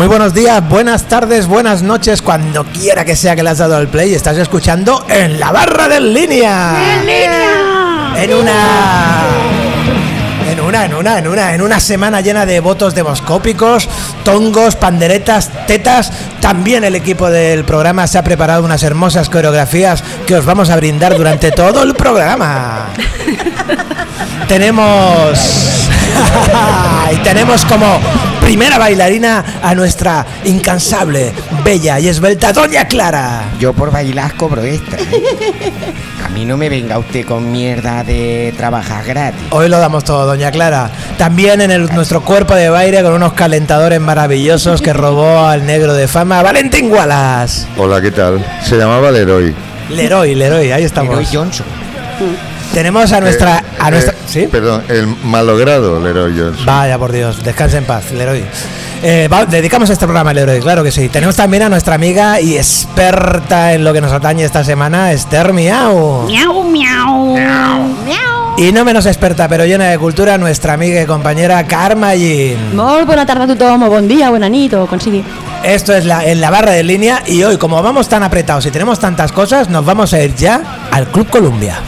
Muy buenos días, buenas tardes, buenas noches, cuando quiera que sea que le has dado al play, estás escuchando en la barra de línea. ¡En línea! En una. En una, en una, en una, en una semana llena de votos demoscópicos, tongos, panderetas, tetas. También el equipo del programa se ha preparado unas hermosas coreografías que os vamos a brindar durante todo el programa. tenemos. y tenemos como primera bailarina a nuestra incansable, bella y esbelta Doña Clara. Yo por bailar cobro extra. ¿eh? A mí no me venga usted con mierda de trabajar gratis. Hoy lo damos todo, Doña Clara. También en el- nuestro cuerpo de baile con unos calentadores maravillosos que robó al negro de fama, Valentín Wallace. Hola, ¿qué tal? Se llamaba Leroy. Leroy, Leroy, ahí estamos. Leroy Johnson. Tenemos a nuestra. Eh, a nuestra eh, ¿Sí? Perdón, el malogrado Leroy Johnson. Vaya por Dios, descansa en paz, Leroy. Eh, va- dedicamos este programa a Leroy, claro que sí. Tenemos también a nuestra amiga y experta en lo que nos atañe esta semana, Esther Miau. Miau, miau. Miau. Y no menos experta, pero llena de cultura, nuestra amiga y compañera Karma Jean. Molt bona tarda a tothom, o bon dia, bona nit, o com sigui. Esto es la, en la barra de línea y hoy, como vamos tan apretados y tenemos tantas cosas, nos vamos a ir ya al Club Columbia.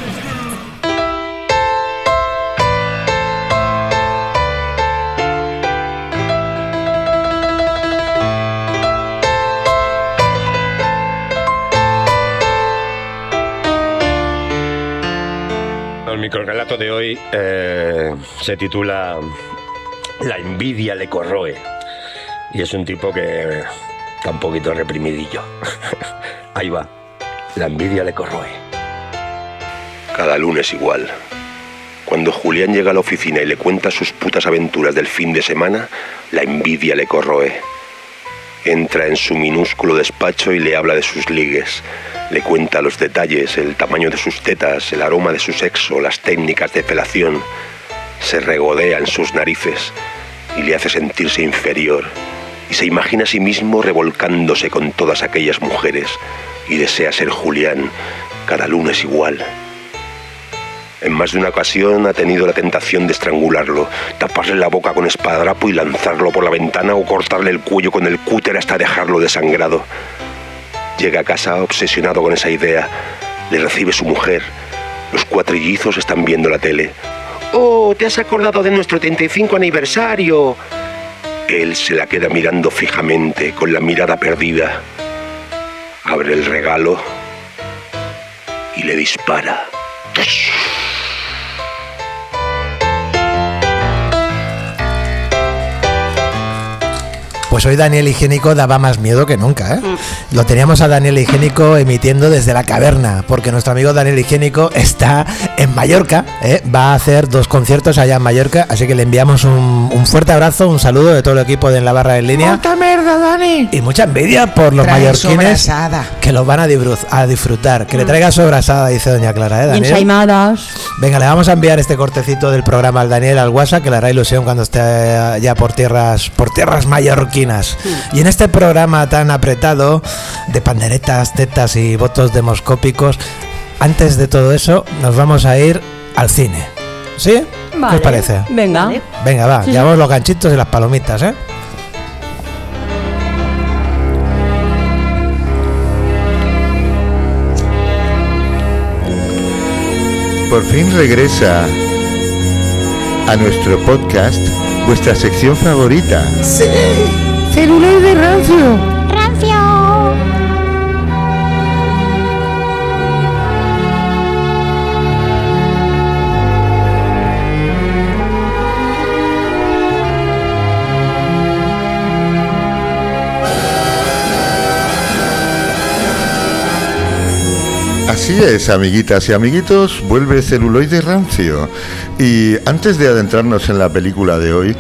El microrelato de hoy eh, se titula La envidia le corroe. Y es un tipo que está un poquito reprimidillo. Ahí va. La envidia le corroe. Cada lunes igual. Cuando Julián llega a la oficina y le cuenta sus putas aventuras del fin de semana, la envidia le corroe. Entra en su minúsculo despacho y le habla de sus ligues. Le cuenta los detalles, el tamaño de sus tetas, el aroma de su sexo, las técnicas de felación. Se regodea en sus narices y le hace sentirse inferior. Y se imagina a sí mismo revolcándose con todas aquellas mujeres y desea ser Julián cada lunes igual. En más de una ocasión ha tenido la tentación de estrangularlo, taparle la boca con espadrapo y lanzarlo por la ventana o cortarle el cuello con el cúter hasta dejarlo desangrado. Llega a casa obsesionado con esa idea. Le recibe su mujer. Los cuatrillizos están viendo la tele. Oh, ¿te has acordado de nuestro 35 aniversario? Él se la queda mirando fijamente, con la mirada perdida. Abre el regalo y le dispara. Pues hoy Daniel Higiénico daba más miedo que nunca, ¿eh? Lo teníamos a Daniel Higiénico emitiendo desde la caverna, porque nuestro amigo Daniel Higiénico está en Mallorca, ¿eh? va a hacer dos conciertos allá en Mallorca, así que le enviamos un, un fuerte abrazo, un saludo de todo el equipo de En la Barra en Línea ¡Puta merda, Dani! y mucha envidia por los Trae mallorquines sobrasada. que los van a, disfrutar. Que le traiga sobrasada, dice Doña Clara, ¿eh, Daniel? Venga, le vamos a enviar este cortecito del programa al Daniel al WhatsApp que le hará ilusión cuando esté ya por tierras, por tierras mallorquinas. Y en este programa tan apretado de panderetas, tetas y votos demoscópicos, antes de todo eso, nos vamos a ir al cine. ¿Sí? ¿Qué Vale. os parece? Venga. Vale. Venga, va, Sí, llevamos los ganchitos y las palomitas, ¿eh? Por fin regresa a nuestro podcast vuestra sección favorita. ¡Celuloide rancio! Rancio. Así es, amiguitas y amiguitos, vuelve celuloide rancio. Y antes de adentrarnos en la película de hoy,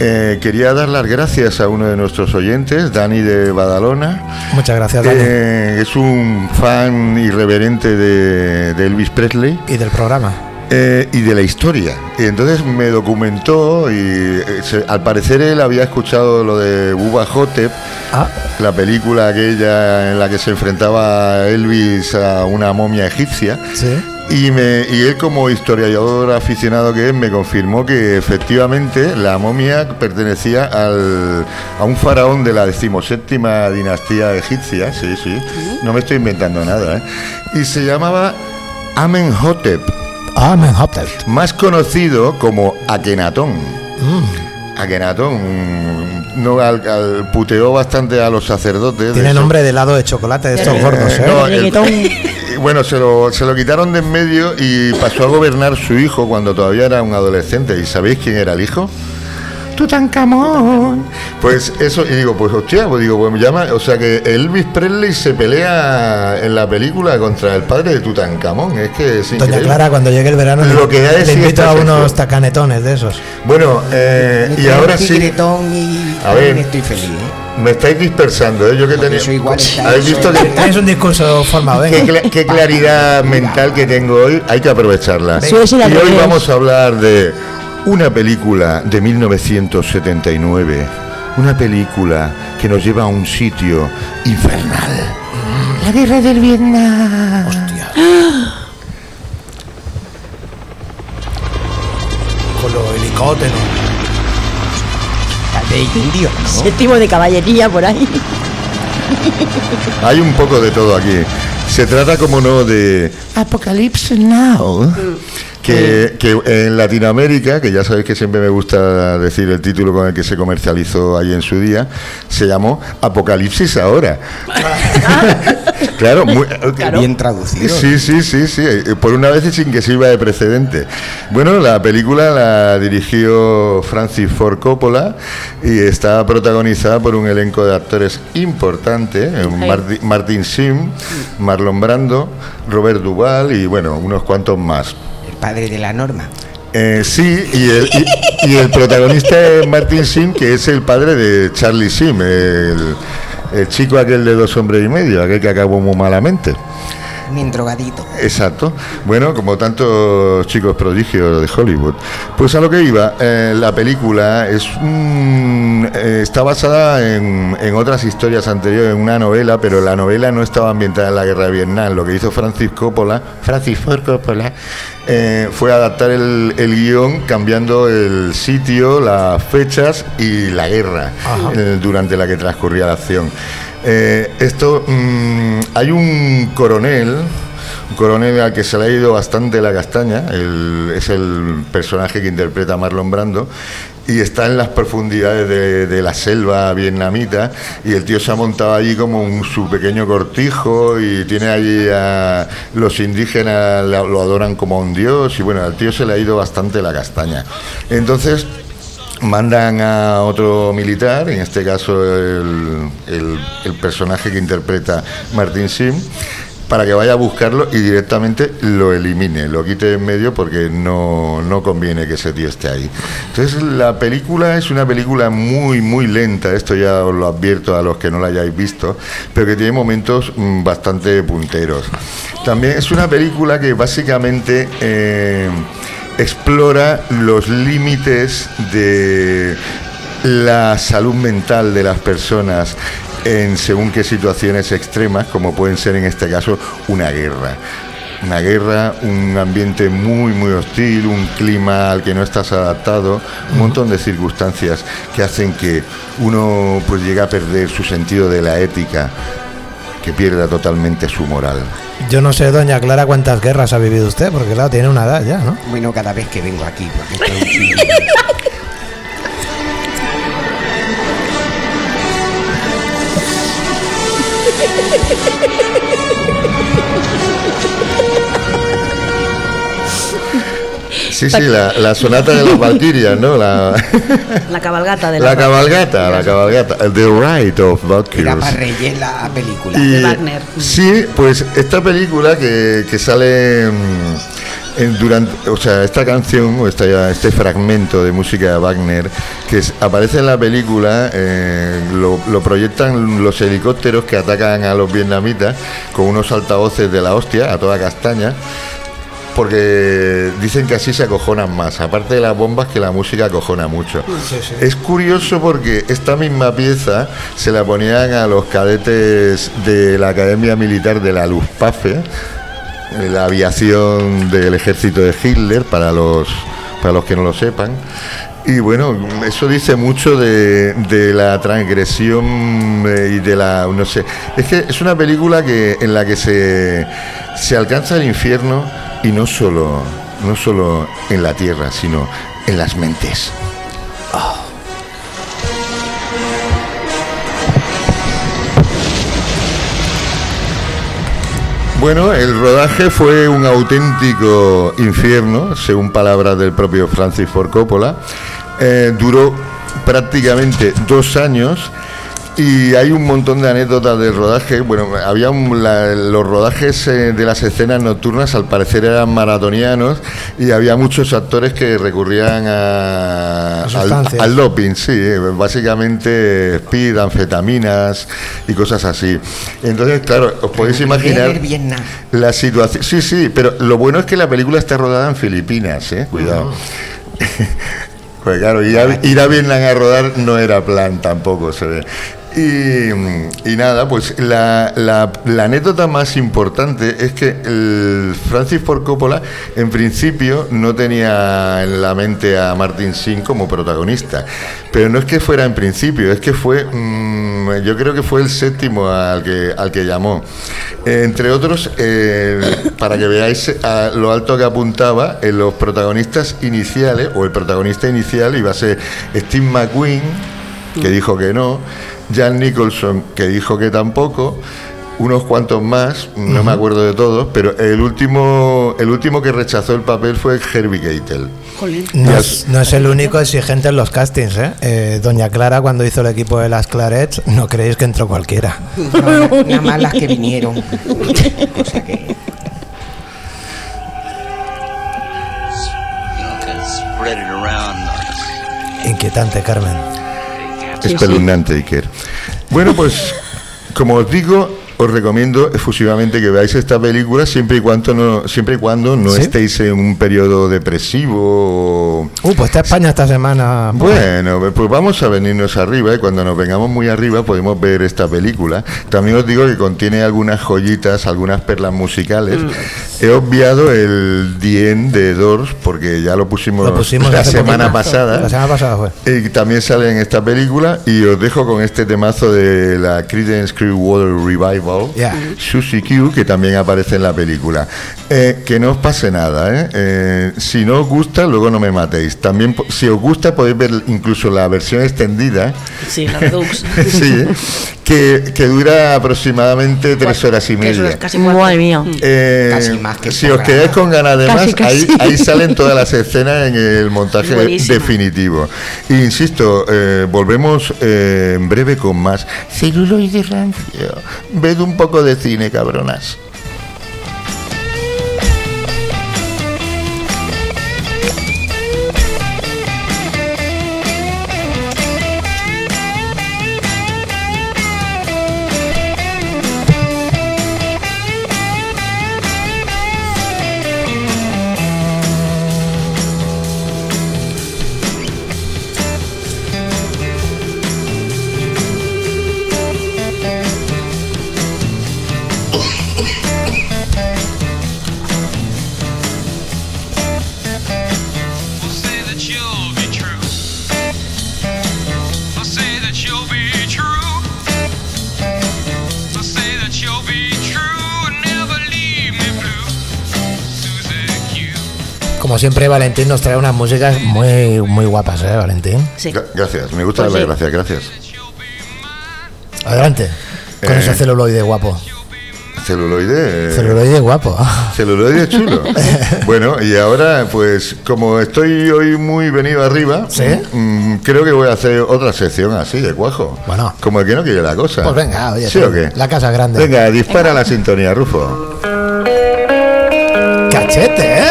eh, quería dar las gracias a uno de nuestros oyentes, Dani de Badalona. Muchas gracias, Dani. Eh, es un fan irreverente de, de Elvis Presley y del programa. eh, y de la historia. Y entonces me documentó y eh, se- al parecer él había escuchado lo de Bubba Hotep, Ah, la película aquella en la que se enfrentaba Elvis a una momia egipcia. sí. Y, me, y él como historiador aficionado que es me confirmó que efectivamente la momia pertenecía al, a un faraón de la decimoséptima dinastía egipcia, sí, sí, no me estoy inventando nada, ¿eh? y se llamaba Amenhotep, Ah, Menhotep. más conocido como Akenatón. Mm. Akenatón mm, no, al, al- puteó bastante a los sacerdotes. Tiene nombre de helado de chocolate de estos Eh, gordos, ¿eh? no, el- bueno, se lo, se lo quitaron de en medio y pasó a gobernar su hijo cuando todavía era un adolescente. ¿Y sabéis quién era el hijo? Tutankamón. Pues eso, y digo, pues hostia, pues digo, pues me llama, o sea que Elvis Presley se pelea en la película contra el padre de Tutankamón. Es que es Doña increíble. Clara, cuando llegue el verano, Lo le- que le sí invito a unos tacanetones de esos. Bueno, eh, y ahora sí, y A ver. estoy feliz, ¿eh? Me estáis dispersando, ¿eh? Yo que tenía. eso igual ¿Habéis visto que Tienes un discurso formado, Qué, cla- qué claridad mental que tengo hoy, hay que aprovecharla. Y hoy vamos a hablar de una película de 1979, una película que nos lleva a un sitio infernal. La guerra del Vietnam. Con los helicópteros. Tal vez indio, ¿no? Séptimo de caballería por ahí. Hay un poco de todo aquí. Se trata, como no, de Apocalypse Now. Que, que en Latinoamérica, que ya sabéis que siempre me gusta decir el título con el que se comercializó ahí en su día, se llamó Apocalipsis ahora. claro, muy- Bien traducido. Sí, sí, sí, sí, eh, por una vez y sin que sirva de precedente. Bueno, la película la dirigió Francis Ford Coppola y está protagonizada por un elenco de actores importante, eh, Marti- Martin Sheen, Marlon Brando, Robert Duvall y bueno, unos cuantos más. Padre de la norma. Eh, sí, y el, y- el protagonista es Martin Sheen, que es el padre de Charlie el, el chico aquel de dos hombres y medio, aquel que acabó muy malamente. Bien drogadito. Exacto. Bueno, como tantos chicos prodigios de Hollywood. Pues a lo que iba, eh, la película es un- eh, está basada en, en otras historias anteriores, en una novela, pero la novela no estaba ambientada en la guerra de Vietnam. Lo que hizo Francis Coppola, Francis Ford Coppola, eh, fue adaptar el, el guion cambiando el sitio, las fechas y la guerra eh, durante la que transcurría la acción. Eh, esto, mm, hay un coronel, un coronel al que se le ha ido bastante la castaña, es el personaje que interpreta Marlon Brando, y está en las profundidades de, la selva vietnamita, y el tío se ha montado allí como un, su pequeño cortijo, y tiene allí a los indígenas, lo adoran como a un dios, y bueno, al tío se le ha ido bastante la castaña. Entonces, mandan a otro militar, en este caso el, el- personaje que interpreta Martin Sim, para que vaya a buscarlo y directamente lo elimine, lo quite en medio porque no, no conviene que ese tío esté ahí. Entonces la película es una película muy, muy lenta, esto ya os lo advierto a los que no la hayáis visto, pero que tiene momentos mm, bastante punteros. También es una película que básicamente... eh, explora los límites de la salud mental de las personas en según qué situaciones extremas, como pueden ser en este caso una guerra. Una guerra, un ambiente muy, muy hostil, un clima al que no estás adaptado, un montón de circunstancias que hacen que uno pues llegue a perder su sentido de la ética, que pierda totalmente su moral. Yo no sé, doña Clara, cuántas guerras ha vivido usted, porque claro, tiene una edad ya, ¿no? Bueno, cada vez que vengo aquí, porque esto es un- Sí, sí, la, la sonata de las Valquirias, ¿no? La, La cabalgata de la cabalgata, la cabalgata, The Ride of Era Valkyries. para rellenar la película. Y, de Wagner. Sí, pues esta película que, que sale mm, en durante, o sea, esta canción o esta, este fragmento de música de Wagner que es- aparece en la película, eh, lo, lo proyectan los helicópteros que atacan a los vietnamitas con unos altavoces de la hostia a toda castaña. Porque dicen que así se acojonan más, aparte de las bombas que la música acojona mucho. Es curioso porque esta misma pieza se la ponían a los cadetes de la Academia Militar de la Luftwaffe la aviación del ejército de Hitler, para los, para los que no lo sepan. Y bueno, eso dice mucho de, de la transgresión eh, y de la, no sé, es que es una película que en la que se, se alcanza el infierno y no solo, no solo en la tierra, sino en las mentes. Bueno, el rodaje fue un auténtico infierno, según palabras del propio Francis Ford Coppola. Eh, duró prácticamente dos años y hay un montón de anécdotas del rodaje. Bueno, había un- la- los rodajes eh, de las escenas nocturnas al parecer eran maratonianos y había muchos actores que recurrían a, al, al doping, sí, eh, básicamente speed, anfetaminas y cosas así. Entonces, claro, os podéis imaginar la situación. Sí, sí, pero lo bueno es que la película está rodada en Filipinas, ¿eh? Cuidado. Pues claro, ir a, ir a Vietnam a rodar no era plan tampoco, se ve. Y, nada, pues la, la- la anécdota más importante es que el Francis Ford Coppola en principio no tenía en la mente a Martin Sin como protagonista, pero no es que fuera en principio, es que fue, mm, yo creo que fue el séptimo al que, al que llamó. Entre otros, para que veáis lo alto que apuntaba, en los protagonistas iniciales, o el protagonista inicial iba a ser Steve McQueen, que dijo que no, Jan Nicholson, que dijo que tampoco, unos cuantos más, no me acuerdo de todos, pero el último, el último que rechazó el papel fue Herbie Keitel. No es, no es el único exigente en los castings, ¿eh? Eh, Doña Clara, cuando hizo el equipo de las Clarets, no creéis que entró cualquiera. No, nada más las que vinieron. Que. spread it around. Inquietante, Carmen. Espeluznante, Iker. Bueno, pues, como os digo, os recomiendo efusivamente que veáis esta película siempre y cuando no, siempre y cuando no ¿Sí? estéis en un periodo depresivo o- Uh, pues está España esta semana. Bueno, pues vamos a venirnos arriba y cuando nos vengamos muy arriba podemos ver esta película. También os digo que contiene algunas joyitas, algunas perlas musicales. He obviado el Dien de Doors porque ya lo pusimos, Lo pusimos la semana pasada. La semana pasada fue. Y también sale en esta película y os dejo con este temazo de la Creedence Clearwater Revival, Ya. Susie Q, que también aparece en la película. Eh, que no os pase nada, ¿eh? Eh, si no os gusta, luego no me matéis. También, si os gusta, podéis ver incluso la versión extendida, Sí, la Redux. sí, ¿eh? Que, que dura aproximadamente tres horas y media. es casi. Madre mía. Eh, Casi más que si os quedáis con ganas de Casi, más, casi. Ahí, ahí salen todas las escenas en el montaje definitivo. E insisto, eh, volvemos eh, en breve con más celuloide rancio. Ved un poco de cine, cabronas. Como siempre, Valentín nos trae unas músicas muy, muy guapas, ¿eh, Valentín? Sí. Gra- Gracias, me gusta Pues la sí. gracias, gracias. Adelante. Con Eh. ese celuloide guapo. Celuloide. eh, Celuloide guapo. Celuloide chulo. bueno, y ahora, pues, como estoy hoy muy venido arriba, ¿Sí? mm, creo que voy a hacer otra sección así, de cuajo. Bueno. Como el que no quiere la cosa. Pues venga, oye, ¿Sí tú, o qué? la casa grande. Venga, dispara la sintonía, Rufo. ¡Cachete, eh!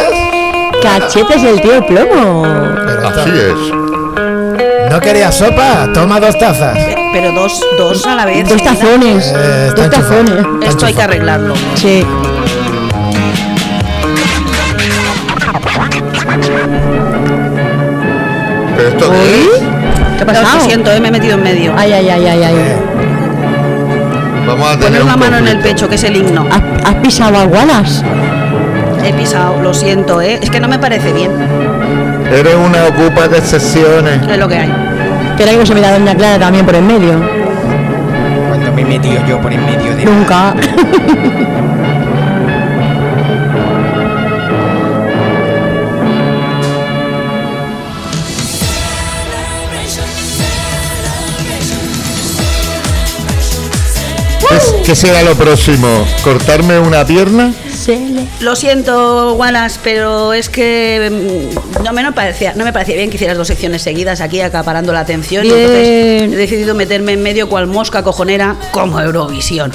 Cachetes el tío plomo. Pero Así es. ¿No querías sopa? Toma dos tazas. Pe- Pero dos, dos a la vez. Dos tazones. Eh, dos tazones. Esto hay que arreglarlo. Sí. ¿Pero esto qué ¿Uy? es? ¿Qué ha No, pasado? lo siento, eh, me he metido en medio. Ay, ay, ay, ay, ay. Vamos a tener Poner un la mano en el pecho, que es el himno. ¿Has, has pisado a Wallace? He pisado, lo siento, ¿eh? Es que no me parece bien, Eres una ocupa de sesiones. es lo que hay. Pero hay que se me da Doña Clara también por el medio. Cuando me he metido yo por en medio de... Nunca. ¿Qué, qué será lo próximo? ¿Cortarme una pierna? Lo siento, Wallace, pero es que mm, no me, no parecía, no me parecía bien que hicieras dos secciones seguidas aquí acaparando la atención. y Bien. entonces he decidido meterme en medio cual mosca cojonera como Eurovisión.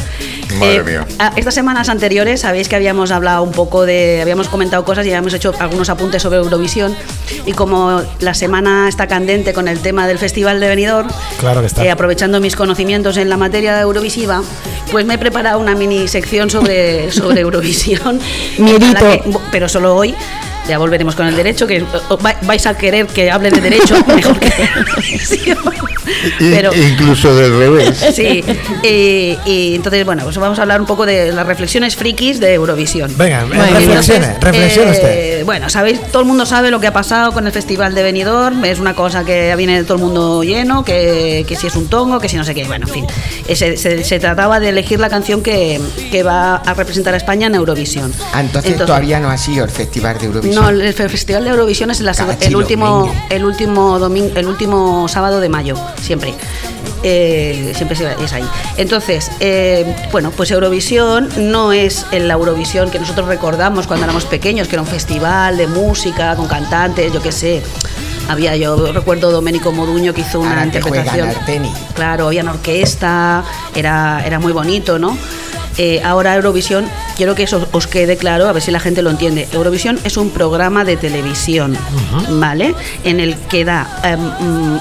Eh, Madre mía. a- estas semanas anteriores sabéis que habíamos hablado un poco de, habíamos comentado cosas y habíamos hecho algunos apuntes sobre Eurovisión y como la semana está candente con el tema del Festival de Benidorm, Claro que está. eh, aprovechando mis conocimientos en la materia eurovisiva, pues me he preparado una mini sección sobre, sobre Eurovisión. Miedito. Que- pero solo hoy. Ya volveremos con el derecho, que vais a querer que hable de derecho mejor que de. I- Pero, incluso del revés. sí, y, y entonces, bueno, pues vamos a hablar un poco de las reflexiones frikis de Eurovisión. Venga, Bueno, reflexione, Entonces, reflexione eh, usted. Bueno, sabéis, todo el mundo sabe lo que ha pasado con el Festival de Benidorm. Es una cosa que viene todo el mundo lleno, que, que si es un tongo, que si no sé qué. Bueno, en fin. Eh, Se, se- se trataba de elegir la canción que, que va a representar a España en Eurovisión. Ah, entonces, todavía no ha sido el Festival de Eurovisión. No, el fe- Festival de Eurovisión es la el último, el último domingo, el último sábado de mayo, siempre. Eh, siempre es ahí. Entonces, eh, bueno, pues Eurovisión no es el la Eurovisión que nosotros recordamos cuando éramos pequeños, que era un festival de música con cantantes, yo qué sé. Había, yo recuerdo Domenico Moduño que hizo una Ahora interpretación. juegan al tenis. Claro, había una orquesta, era, era muy bonito, ¿no? Eh, ahora Eurovisión, quiero que eso os quede claro, a ver si la gente lo entiende. Eurovisión es un programa de televisión, ¿vale? En el que da em, mm,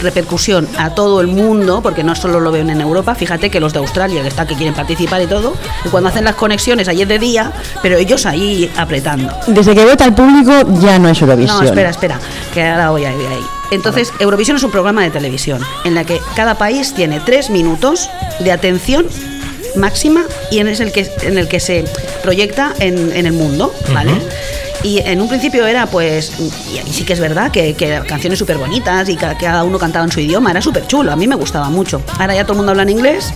repercusión a todo el mundo, porque no solo lo ven en Europa, fíjate que los de Australia, que está que quieren participar y todo, y cuando hacen las conexiones ayer de día, pero ellos ahí apretando. Desde que vota el público ya no es Eurovisión. No, espera, espera, que ahora voy a ir ahí. Entonces, Eurovisión es un programa de televisión en la que cada país tiene tres minutos de atención máxima y es el que en el que se proyecta en, en el mundo, ¿vale? Y en un principio era, pues, y y sí que es verdad que, que canciones súper bonitas y ca- cada uno cantaba en su idioma, era súper chulo, a mí me gustaba mucho. Ahora ya todo el mundo habla en inglés,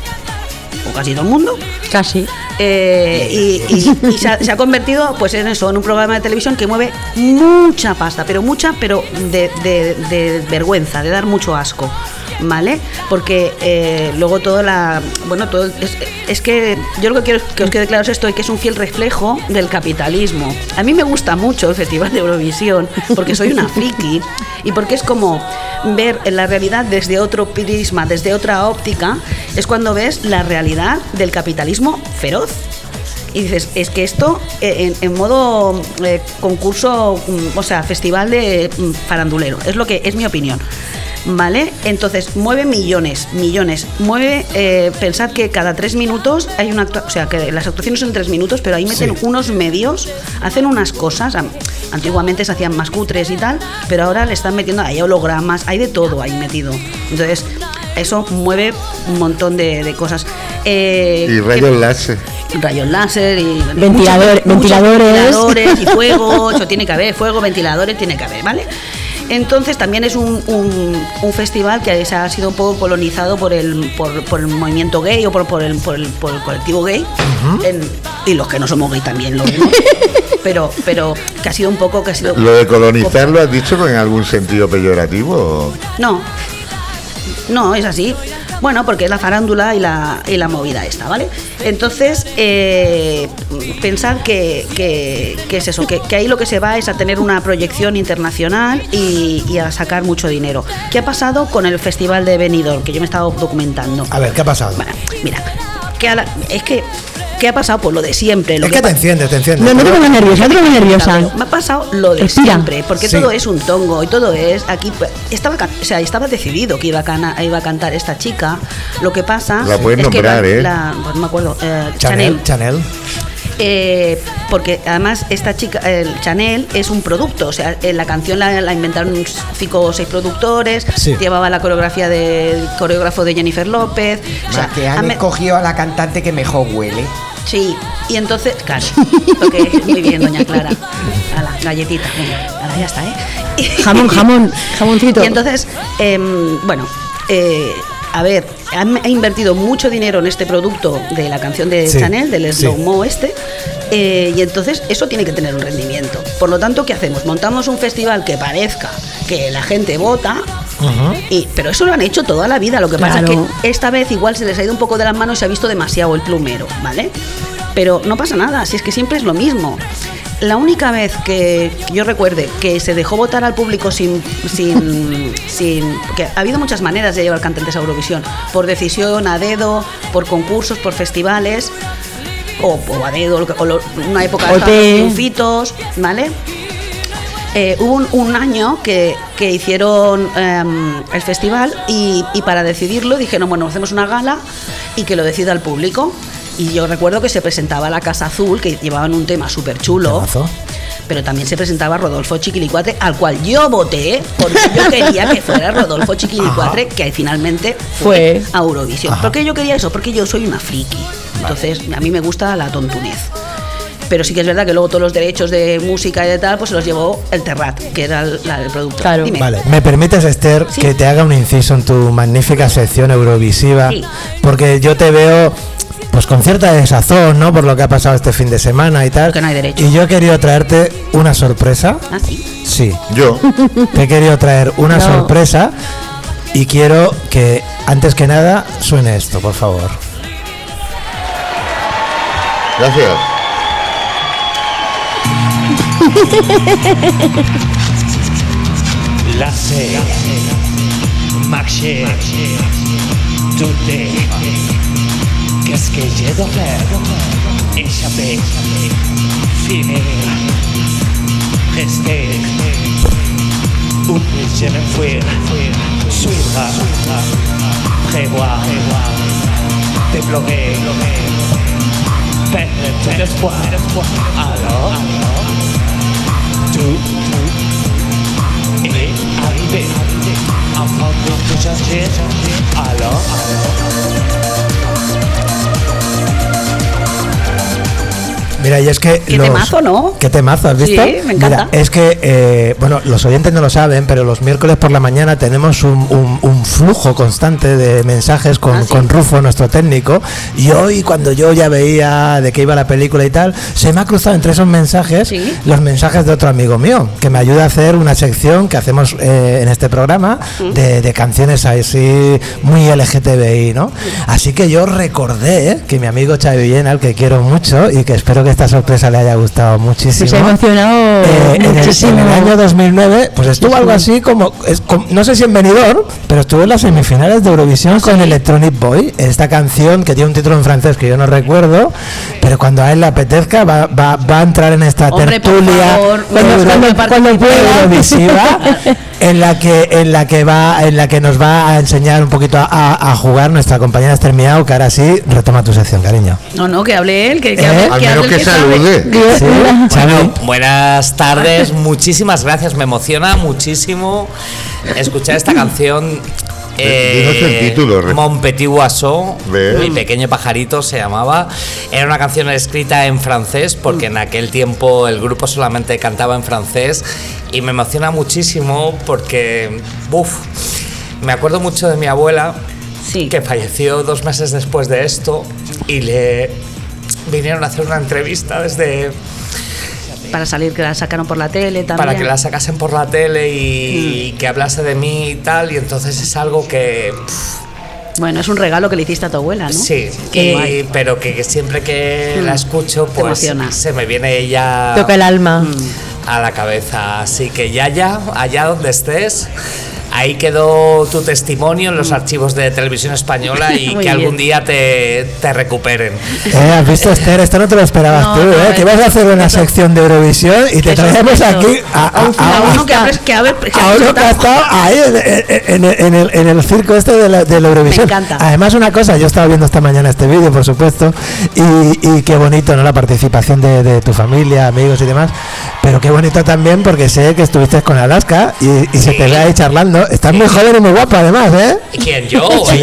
o casi todo el mundo, Casi. eh, y, y- y se, ha, se ha convertido pues en eso, en un programa de televisión que mueve mucha pasta, pero mucha, pero de, de- de vergüenza, de dar mucho asco. ¿Vale? Porque eh, luego toda la. Bueno, todo. Es, es que yo lo que quiero que os quede claro es esto: que es un fiel reflejo del capitalismo. A mí me gusta mucho el Festival de Eurovisión, porque soy una friki y porque es como ver la realidad desde otro prisma, desde otra óptica, es cuando ves la realidad del capitalismo feroz. Y dices, es que esto eh, en, en modo eh, concurso, mm, o sea, festival de mm, farandulero, es lo que es mi opinión. ¿Vale? Entonces, mueve millones, millones. Mueve, eh, pensad que cada tres minutos hay una actua- o sea, que las actuaciones son tres minutos, pero ahí meten Sí. unos medios, hacen unas cosas. am- Antiguamente se hacían más cutres y tal, pero ahora le están metiendo, hay hologramas, hay de todo ahí metido. Entonces, eso mueve un montón de, de cosas. Eh, Y ¿qué- rayos láser. rayos láser y Ventilador- ventiladores. ventiladores y fuego, eso tiene que haber, fuego, ventiladores tiene que haber, ¿vale? Entonces también es un, un- un festival que se ha sido un poco colonizado por el, por, por el movimiento gay o por, por el, por, el, por el colectivo gay. En- y los que no somos gay también lo vemos. pero, pero que ha sido un poco que ha sido. ¿Lo de colonizar lo has dicho en algún sentido peyorativo? No, no, es así. Bueno, porque es la farándula y la, y la movida esta, ¿vale? Entonces, eh, pensar que, que- que es eso, que, que ahí lo que se va es a tener una proyección internacional y, y a sacar mucho dinero. ¿Qué ha pasado con el Festival de Benidorm? Que yo me he estado documentando. A ver, ¿qué ha pasado? Bueno, mira, que a la- es que, ¿qué ha pasado? Pues lo de siempre. Lo Es que te pa- enciende, te enciende. No, no te pongas nerviosa, no te pongas nerviosa. me ha pasado lo de Respira. siempre, porque Sí. todo es un tongo y todo es aquí pues, estaba o sea, estaba decidido que iba a, cana- iba a cantar esta chica. Lo que pasa La puedes es que nombrar, la- ¿eh? la- pues no me acuerdo, eh, Chanel, Chanel. Eh, porque además esta chica, el Chanel, es un producto. O sea, eh, la canción la, la inventaron cinco o seis productores. Sí. Llevaba la coreografía del coreógrafo de Jennifer López. O sea, que han escogido a la cantante que mejor huele. Sí, y entonces, claro, muy bien, doña Clara. la galletita, venga, ala, ya está, ¿eh? Jamón, jamón, jamoncito. Y entonces, em, bueno, eh, a ver, han- ha invertido mucho dinero en este producto de la canción de Sí, Chanel, del sí. slow mo este, eh, y entonces eso tiene que tener un rendimiento. Por lo tanto, ¿qué hacemos? Montamos un festival que parezca que la gente vota, y, pero eso lo han hecho toda la vida. Lo que pasa es que esta vez igual se les ha ido un poco de las manos y se ha visto demasiado el plumero, ¿vale? Pero no pasa nada, si es que siempre es lo mismo. La única vez que yo recuerde que se dejó votar al público sin, sin, sin. Porque ha habido muchas maneras de llevar cantantes a Eurovisión: por decisión, a dedo, por concursos, por festivales, o, o a dedo, o una época de los triunfitos, ¿vale? Eh, hubo un, un año que, que hicieron em, el festival y, y para decidirlo dijeron, bueno, hacemos una gala y que lo decida el público. Y yo recuerdo que se presentaba la Casa Azul, que llevaban un tema súper chulo. Pero también se presentaba Rodolfo Chiquilicuatre, al cual yo voté, porque yo quería que fuera Rodolfo Chiquilicuatre, que finalmente fue, Fue. a Eurovisión. ¿Por qué yo quería eso? Porque yo soy una friki. Entonces, a mí me gusta la tontunez. Pero sí que es verdad que luego todos los derechos de música y de tal, pues se los llevó el Terrat, que era el, la- el productor. Claro. Dime. Vale, ¿me permites, Esther, Sí. que te haga un inciso en tu magnífica sección eurovisiva? Sí. Porque yo te veo pues con cierta desazón, ¿no? Por lo que ha pasado este fin de semana y tal. Porque no hay derecho. Y yo he querido traerte una sorpresa. Ah, sí. Sí, Yo, te he querido traer una No. sorpresa y quiero que, antes que nada, suene esto, por favor. gracias. Lassé, marché, douté. Qu'est-ce que j'ai de faire. Ou je m'enfuir, suivre, prévoir, déplorer, perdre tout espoir. Alors, tout, et arrivé avant de tout changer. Alors, Mira, y es que. Qué temazo, ¿no? Qué temazo, ¿has visto? Sí, me encanta. Mira, es que, eh, bueno, los oyentes no lo saben, pero los miércoles por la mañana tenemos un, un- un flujo constante de mensajes con, Ah, sí. con Rufo, nuestro técnico. Y hoy, cuando yo ya veía de qué iba la película y tal, se me ha cruzado entre esos mensajes Sí. los mensajes de otro amigo mío, que me ayuda a hacer una sección que hacemos eh, en este programa de, de canciones así muy LGTBI, ¿no? Así que yo recordé que mi amigo Xavi Villena, al que quiero mucho y que espero que esta sorpresa le haya gustado muchísimo. Se ha emocionado eh, en, el, muchísimo. en el año 2009, pues estuvo algo así como, es no sé si en Benidorm, pero estuvo en las semifinales de Eurovisión con Electronic Boy, esta canción que tiene un título en francés que yo no recuerdo, pero cuando a él le apetezca va, va- va a entrar en esta Hombre, tertulia favor, euro- cuando- cuando- cuando eurovisiva en la que en la que va en la que nos va a enseñar un poquito a, a- a jugar nuestra compañera Esther Miau, que ahora sí retoma tu sección, cariño. No, no, que hable él, que, que ¿Eh? hable, Al que menos hable que sabe. salude. Sí. Bueno, buenas tardes, muchísimas gracias, me emociona muchísimo escuchar esta canción. Dinos el título, Mon Petit Oiseau, mi pequeño pajarito se llamaba. Era una canción escrita en francés porque en aquel tiempo el grupo solamente cantaba en francés y me emociona muchísimo porque, uff, me acuerdo mucho de mi abuela Sí. que falleció dos meses después de esto y le vinieron a hacer una entrevista desde Para salir, que la sacaron por la tele también. para que la sacasen por la tele y, que hablase de mí y tal y entonces es algo que pff, Bueno, es un regalo que le hiciste a tu abuela, ¿no? sí y- pero que, que siempre que Mm. la escucho pues emociona. se me viene ella Toca el alma. a la cabeza así que ya ya allá donde estés Ahí quedó tu testimonio en los archivos de televisión española y Mm. Que algún bien. día te, te recuperen. Eh, ¿Has visto, Esther? Esto no te lo esperabas No, tú, no, ¿eh? Que ibas a hacer una sección de Eurovisión y te traemos aquí a, a- A a- uno que ha, que ha- que ha- a uno que ha estado ahí en, en- en- en el, en el circo este de la, de la Eurovisión. Me encanta. Además, una cosa, yo estaba viendo esta mañana este vídeo, por supuesto, y, y qué bonito, ¿no? La participación de, de tu familia, amigos y demás. Pero qué bonito también porque sé que estuviste con Alaska y, y se te ve ahí charlando Estás muy joven y muy guapa, además, ¿eh? ¿Quién yo? Sí,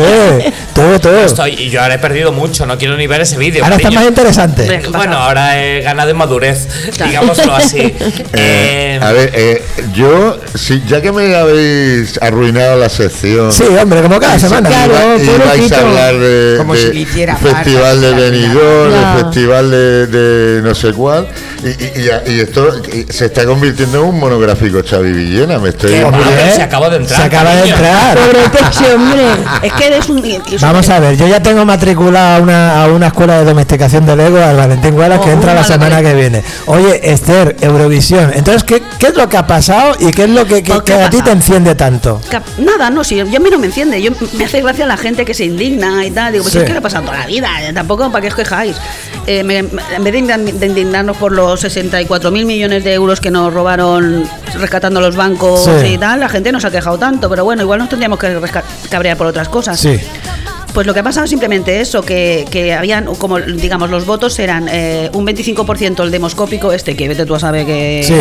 tú, tú. Estoy, y yo ahora he perdido mucho, no quiero ni ver ese vídeo. Ahora está cariño. más interesante. Bueno, ahora he ganado en madurez, digámoslo así. Eh, Eh, a ver, eh, yo, si, ya que me habéis arruinado la sección. Sí, hombre, como cada semana. Claro, y vais pobrecito. a hablar de, Como de si le hiciera festival de Benidorm, Ya. festival de, de no sé cuál, y, y- y- y esto y se está convirtiendo en un monográfico Xavi Villena, me estoy Qué muriendo. mal, se acabó de entrar, Se acaba de entrar. Pobre hombre. Es que eres un. es- Vamos a ver, yo ya tengo matriculado a una, a una escuela de domesticación de Lego al Valentín Gualas que Oh, entra la semana que viene. Oye, Esther, Eurovisión. Entonces, ¿qué, qué es lo que ha pasado y qué es lo que, que- ¿Por qué que ha a ti te enciende tanto? Nada, no, si yo a mí no me enciende. Yo me hace gracia la gente que se indigna y tal. Digo, pues Sí. es que le ha pasado toda la vida. eh, Tampoco para que os quejáis. Eh, me- en vez de, indign- de indignarnos por los 64 mil millones de euros que nos robaron rescatando los bancos Sí. y tal, la gente no se ha quejado tanto. Pero bueno, igual nos tendríamos que cabrear por otras cosas. Sí. Pues lo que ha pasado es simplemente eso, que, que habían, como digamos, los votos eran eh, un 25% el demoscópico, este que vete tú a saber que Sí.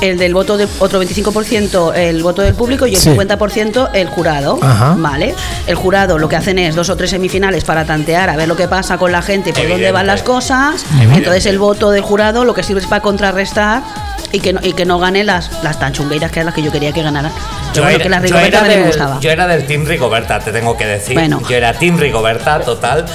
el del voto de otro 25% el voto del público y el Sí. 50% el jurado, Ajá. ¿vale? El jurado lo que hacen es dos o tres semifinales para tantear a ver lo que pasa con la gente, por dónde van las cosas. Evidente. Entonces el voto del jurado lo que sirve es para contrarrestar y que no, y que no gane las, las tan chungueiras que eran las que yo quería que ganaran. Pero bueno, que la yo Rigoberta era también me del- gustaba. yo era del Team Rigoberta, te tengo que decir. Bueno. Yo era Team Rigoberta, total.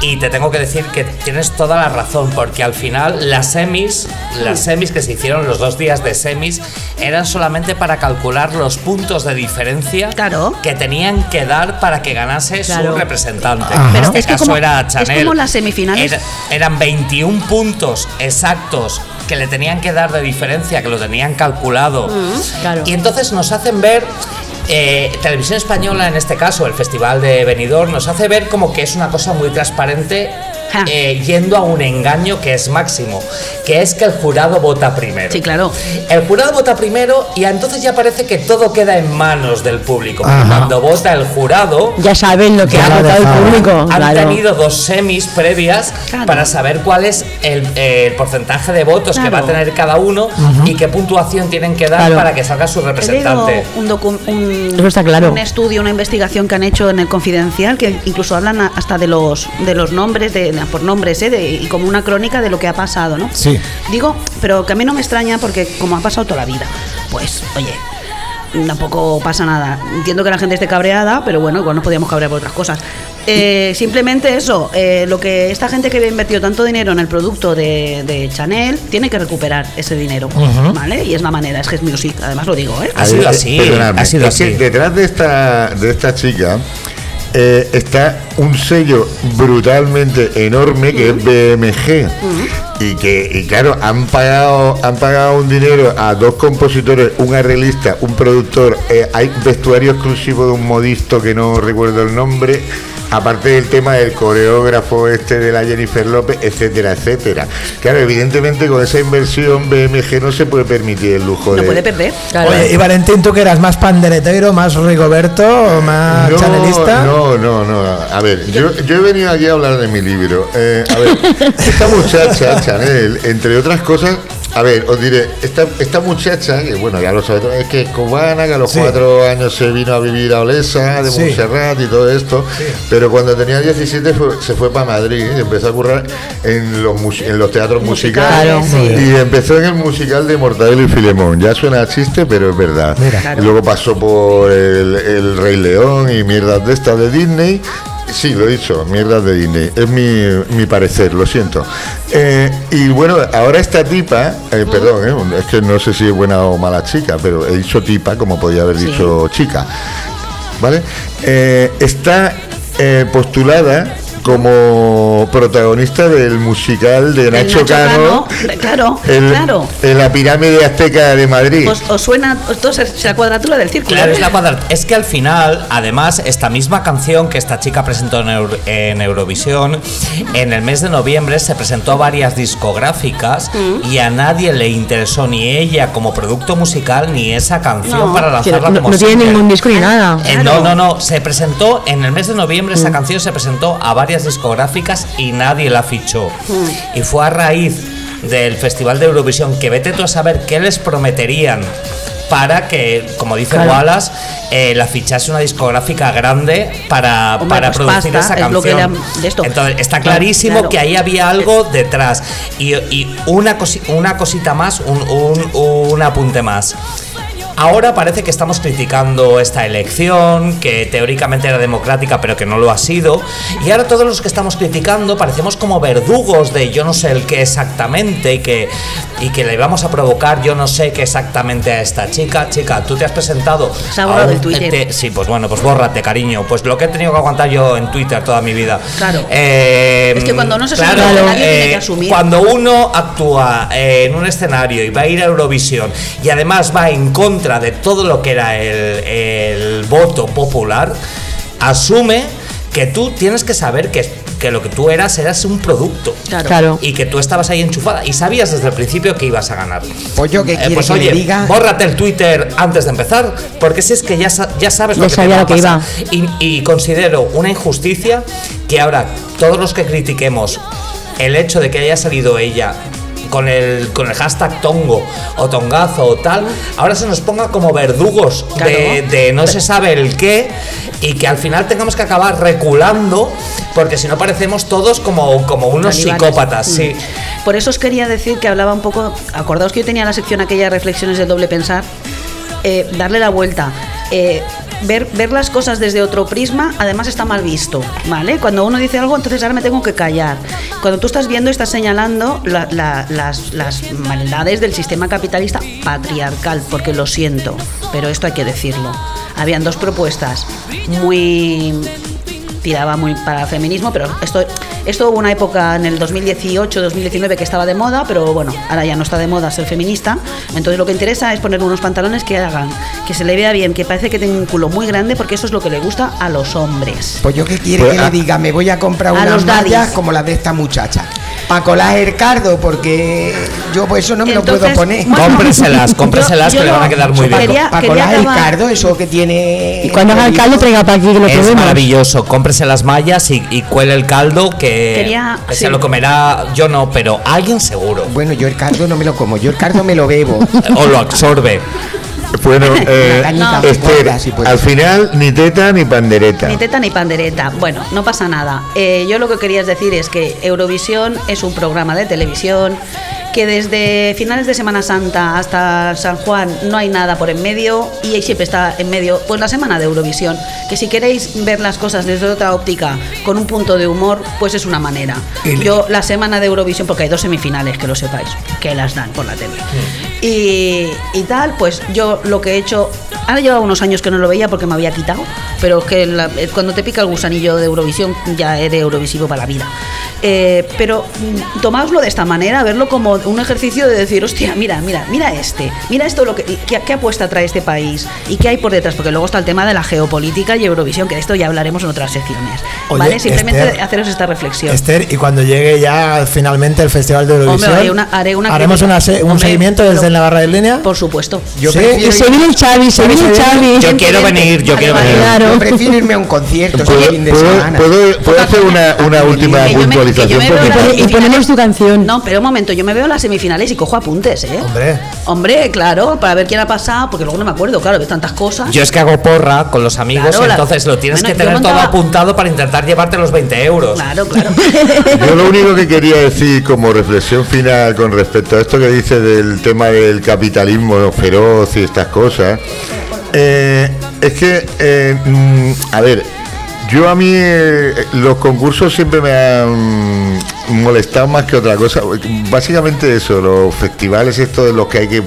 Y te tengo que decir que tienes toda la razón, porque al final las semis, las semis que se hicieron, los dos días de semis, eran solamente para calcular los puntos de diferencia Claro. que tenían que dar para que ganase Claro. su representante. Ajá. En Pero este es que caso como- era es Chanel. como las semifinales. Era- eran 21 puntos exactos que le tenían que dar de diferencia, que lo tenían calculado. Claro. Y entonces nos hacen ver. eh, Televisión Española, en este caso, el Festival de Benidorm, nos hace ver como que es una cosa muy transparente. Eh, yendo a un engaño que es máximo, que es que el jurado vota primero. Sí, claro. El jurado vota primero y entonces ya parece que todo queda en manos del público. Ajá. Cuando vota el jurado, Ya saben lo que ha votado el público. han claro. tenido dos semis previas Claro. para saber cuál es el, eh, el porcentaje de votos que va a tener cada uno y qué puntuación tienen que dar Claro. para que salga su representante. un, docu- un- Eso está claro. un estudio, una investigación que han hecho en el Confidencial, que incluso hablan hasta de los de los nombres, de, por nombres, ¿eh? de- y como una crónica de lo que ha pasado, ¿no? Sí. Digo, pero que a mí no me extraña porque como ha pasado toda la vida, pues, oye, tampoco pasa nada. Entiendo que la gente esté cabreada, pero bueno, igual nos podíamos cabrear por otras cosas. Eh, simplemente eso, eh, lo que esta gente que había invertido tanto dinero en el producto de, de Chanel tiene que recuperar ese dinero, ¿vale? Y es la manera, es que es music, además lo digo, ¿eh? Ha sido así, ha sido así. detrás de esta, de esta chica eh, está un sello brutalmente enorme que es BMG. Y que, y claro, han pagado, han pagado un dinero a dos compositores, un arreglista, un productor, eh, hay vestuario exclusivo de un modisto que no recuerdo el nombre, aparte del tema del coreógrafo este de la Jennifer López, etcétera, etcétera. Claro, evidentemente con esa inversión BMG no se puede permitir el lujo No de... puede perder. Claro. Oye, y Valentín, ¿tú que eras más panderetero, más Rigoberto, o más no, chanelista? No, no, no. A ver, yo, yo he venido aquí a hablar de mi libro. Eh, a ver, esta muchacha, Chanel, entre otras cosas, a ver, os diré, esta, esta muchacha, que bueno, ya lo sabéis, es que es cubana, que a los Sí. cuatro años se vino a vivir a Olesa, de Sí. Montserrat y todo esto, pero cuando tenía 17 fue- se fue para Madrid y empezó a currar en los, en los teatros musicales. Sí. Y empezó en el musical de Mortadelo y Filemón. Ya suena a chiste, pero es verdad. Mira. Claro. Y luego pasó por el, el Rey León y mierdas de estas de Disney. Sí, lo he dicho, mierdas de Disney. Es mi, mi parecer, lo siento. Eh, y bueno, ahora esta tipa, eh, perdón, eh, es que no sé si es buena o mala chica, pero he dicho tipa como podía haber Sí. dicho chica. ¿Vale? Está postulada como protagonista del musical de Nacho, Nacho Cano, Cano, claro, el- claro. en la pirámide azteca de Madrid. ¿Os, os suena os es la cuadratura del círculo? Claro, es la cuadra- Es que al final, además, esta misma canción que esta chica presentó en, Euro- en Eurovisión, en el mes de noviembre se presentó a varias discográficas y a nadie le interesó ni ella como producto musical ni esa canción No, para lanzarla no, como no tiene ningún disco ni nada. Eh, Claro. no, no, no. Se presentó en el mes de noviembre. Esa canción se presentó a varias discográficas y nadie la fichó. Y fue a raíz del Festival de Eurovisión que vete tú a saber qué les prometerían para que, como dice Claro. Wallace, eh, la fichase una discográfica grande para, Hombre, para pues producir pasta, esa canción. de esto. Entonces, está Claro, clarísimo claro. que ahí había algo detrás. Y, y una, cosi- una cosita más, un, un- un apunte más. Ahora parece que estamos criticando esta elección, que teóricamente era democrática, pero que no lo ha sido. Y ahora todos los que estamos criticando parecemos como verdugos de yo no sé el qué exactamente y que, y que le vamos a provocar yo no sé qué exactamente a esta chica. Chica, tú te has presentado. Se ha a borrado un- el Twitter. te- sí, pues bueno, pues bórrate, cariño. Pues lo que he tenido que aguantar yo en Twitter toda mi vida. Claro. Eh, Es que cuando no se claro, sabe que nadie tiene eh, que asumir. Cuando uno actúa eh, en un escenario y va a ir a Eurovisión y además va en contra de todo lo que era el, el voto popular, asume que tú tienes que saber que, que lo que tú eras eras un producto. Claro. Claro. Y que tú estabas ahí enchufada y sabías desde el principio que ibas a ganar. Pues yo que Eh, pues que oye, le diga. bórrate el Twitter antes de empezar, porque si es que ya, ya sabes Ya lo que te sabía va a lo que pasar. Y, y considero una injusticia que ahora todos los que critiquemos el hecho de que haya salido ella con el, con el hashtag tongo o tongazo o tal, ahora se nos ponga como verdugos de, Claro. de no se sabe el qué y que al final tengamos que acabar reculando porque si no parecemos todos como, como unos psicópatas, Mm. sí. Por eso os quería decir que hablaba un poco. Acordaos que yo tenía la sección aquella de reflexiones del doble pensar. eh, darle la vuelta. eh, ver, las cosas desde otro prisma, además está mal visto, ¿vale? Cuando uno dice algo, entonces ahora me tengo que callar. Cuando tú estás viendo, estás señalando la- la- las, las maldades del sistema capitalista patriarcal, porque lo siento, pero esto hay que decirlo. Habían dos propuestas muy tiraba muy para feminismo, pero esto, esto hubo una época en el 2018-2019 que estaba de moda, pero bueno, ahora ya no está de moda ser feminista. Entonces lo que interesa es poner unos pantalones que hagan, que se le vea bien, que parece que tenga un culo muy grande, porque eso es lo que le gusta a los hombres. Pues yo que quiere Pues, que ah. le diga, me voy a comprar A unas mallas como las de esta muchacha. Para colar el cardo, porque yo pues eso no me lo puedo poner. bueno, Cómpreselas, cómpreselas yo que le van a quedar muy bien. Quería- Para colar el cardo, eso que tiene. Y cuando haga el caldo, traiga para aquí que lo Es probemos. maravilloso, cómprese las mallas y, y cuele el caldo que, Quería- que sí. se lo comerá yo no, pero alguien seguro. Bueno, yo el cardo no me lo como, yo el cardo me lo bebo. O lo absorbe. Bueno, eh, Esther, gorda, si puede al final ni teta ni pandereta. Ni teta ni pandereta. Bueno, no pasa nada. Eh, yo lo que quería decir es que Eurovisión es un programa de televisión que desde finales de Semana Santa hasta San Juan no hay nada por en medio y ahí siempre está en medio pues la semana de Eurovisión. Que si queréis ver las cosas desde otra óptica, con un punto de humor, pues es una manera. Yo la semana de Eurovisión, porque hay dos semifinales, que lo sepáis, que las dan por la tele. Y, y tal, pues yo lo que he hecho, ahora llevaba unos años que no lo veía porque me había quitado, pero es que la- eh, cuando te pica el gusanillo de Eurovisión ya eres Eurovisivo para la vida. Eh, pero mm, tomáoslo de esta manera, verlo como un ejercicio de decir, hostia, mira, mira, mira este, mira esto lo que qué, qué apuesta trae este país y qué hay por detrás, porque luego está el tema de la geopolítica y Eurovisión, que de esto ya hablaremos en otras secciones. Oye, ¿Vale? Simplemente Esther, haceros esta reflexión. Esther, y cuando llegue ya finalmente el Festival de Eurovisión, haré una- haré una haremos una se- un Hombre, seguimiento desde pero- la barra de línea. Por supuesto. Yo Sí, prefiero, se viene el Xavi, se viene Yo quiero venir, yo quiero venir. Claro. yo prefiero irme a un concierto ¿Puedo, fin de puedo- semana. puedo- puedo hacer una, una última me- yo puntualización? me Y pone- Y ponemos tu canción. No, pero un momento, yo me veo las semifinales y cojo apuntes, ¿eh? Hombre, Hombre, claro, para ver quién ha pasado, porque luego no me acuerdo, claro, de tantas cosas. Yo es que hago porra con los amigos, Claro, la- entonces lo tienes Bueno, que tener todo apuntado para intentar llevarte los 20 euros. Claro, claro. Yo lo único que quería decir como reflexión final con respecto a esto que dice del tema del capitalismo feroz y estas cosas, eh, es que, eh, mm, a ver, yo a mí eh, los concursos siempre me han molestado más que otra cosa. Básicamente eso, los festivales estos de los que hay que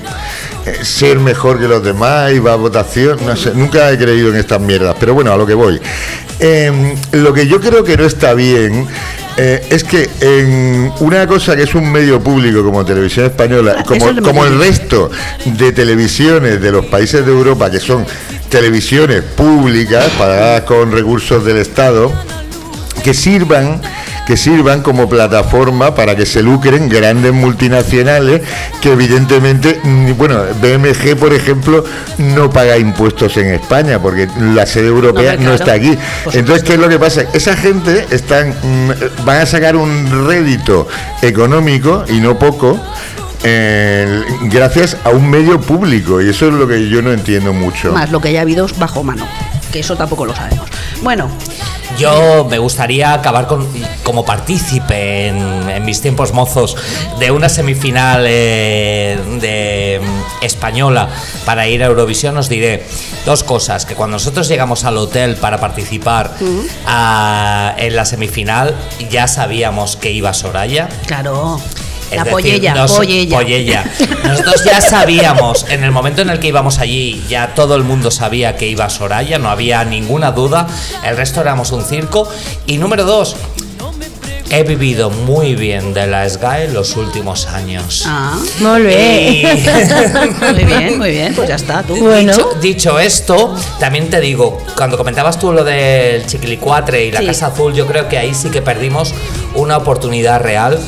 ser mejor que los demás y va a votación, no sé, nunca he creído en estas mierdas, pero bueno, a lo que voy. Eh, lo que yo creo que no está bien eh, es que en una cosa que es un medio público como Televisión Española, Ah, como, es como el resto de televisiones de los países de Europa, que son televisiones públicas pagadas con recursos del Estado, que sirvan que sirvan como plataforma para que se lucren grandes multinacionales que evidentemente, mm, bueno, BMG por ejemplo no paga impuestos en España porque la sede europea No, está aquí. Entonces. ¿qué es lo que pasa? Esa gente están mm, van a sacar un rédito económico y no poco eh, gracias a un medio público y eso es lo que yo no entiendo mucho. Más lo que haya habido bajo mano, que eso tampoco lo sabemos. Bueno, Yo me gustaría acabar con, como partícipe en, en mis tiempos mozos de una semifinal eh, de mm, española para ir a Eurovisión. Os diré dos cosas: que cuando nosotros llegamos al hotel para participar a- en la semifinal, ya sabíamos que iba Soraya. claro, Es la decir, pollella, nos- pollella. pollella. Nosotros ya sabíamos, en el momento en el que íbamos allí, ya todo el mundo sabía que iba Soraya, no había ninguna duda. El resto éramos un circo. Y número dos, he vivido muy bien de la SGAE los últimos años. Ah, Molt bé. Y- muy bien, muy bien, pues ya está, tú. Bueno. Dicho, dicho esto, también te digo, cuando comentabas tú lo del Chiquilicuatre y la Sí. Casa Azul, yo creo que ahí sí que perdimos una oportunidad real.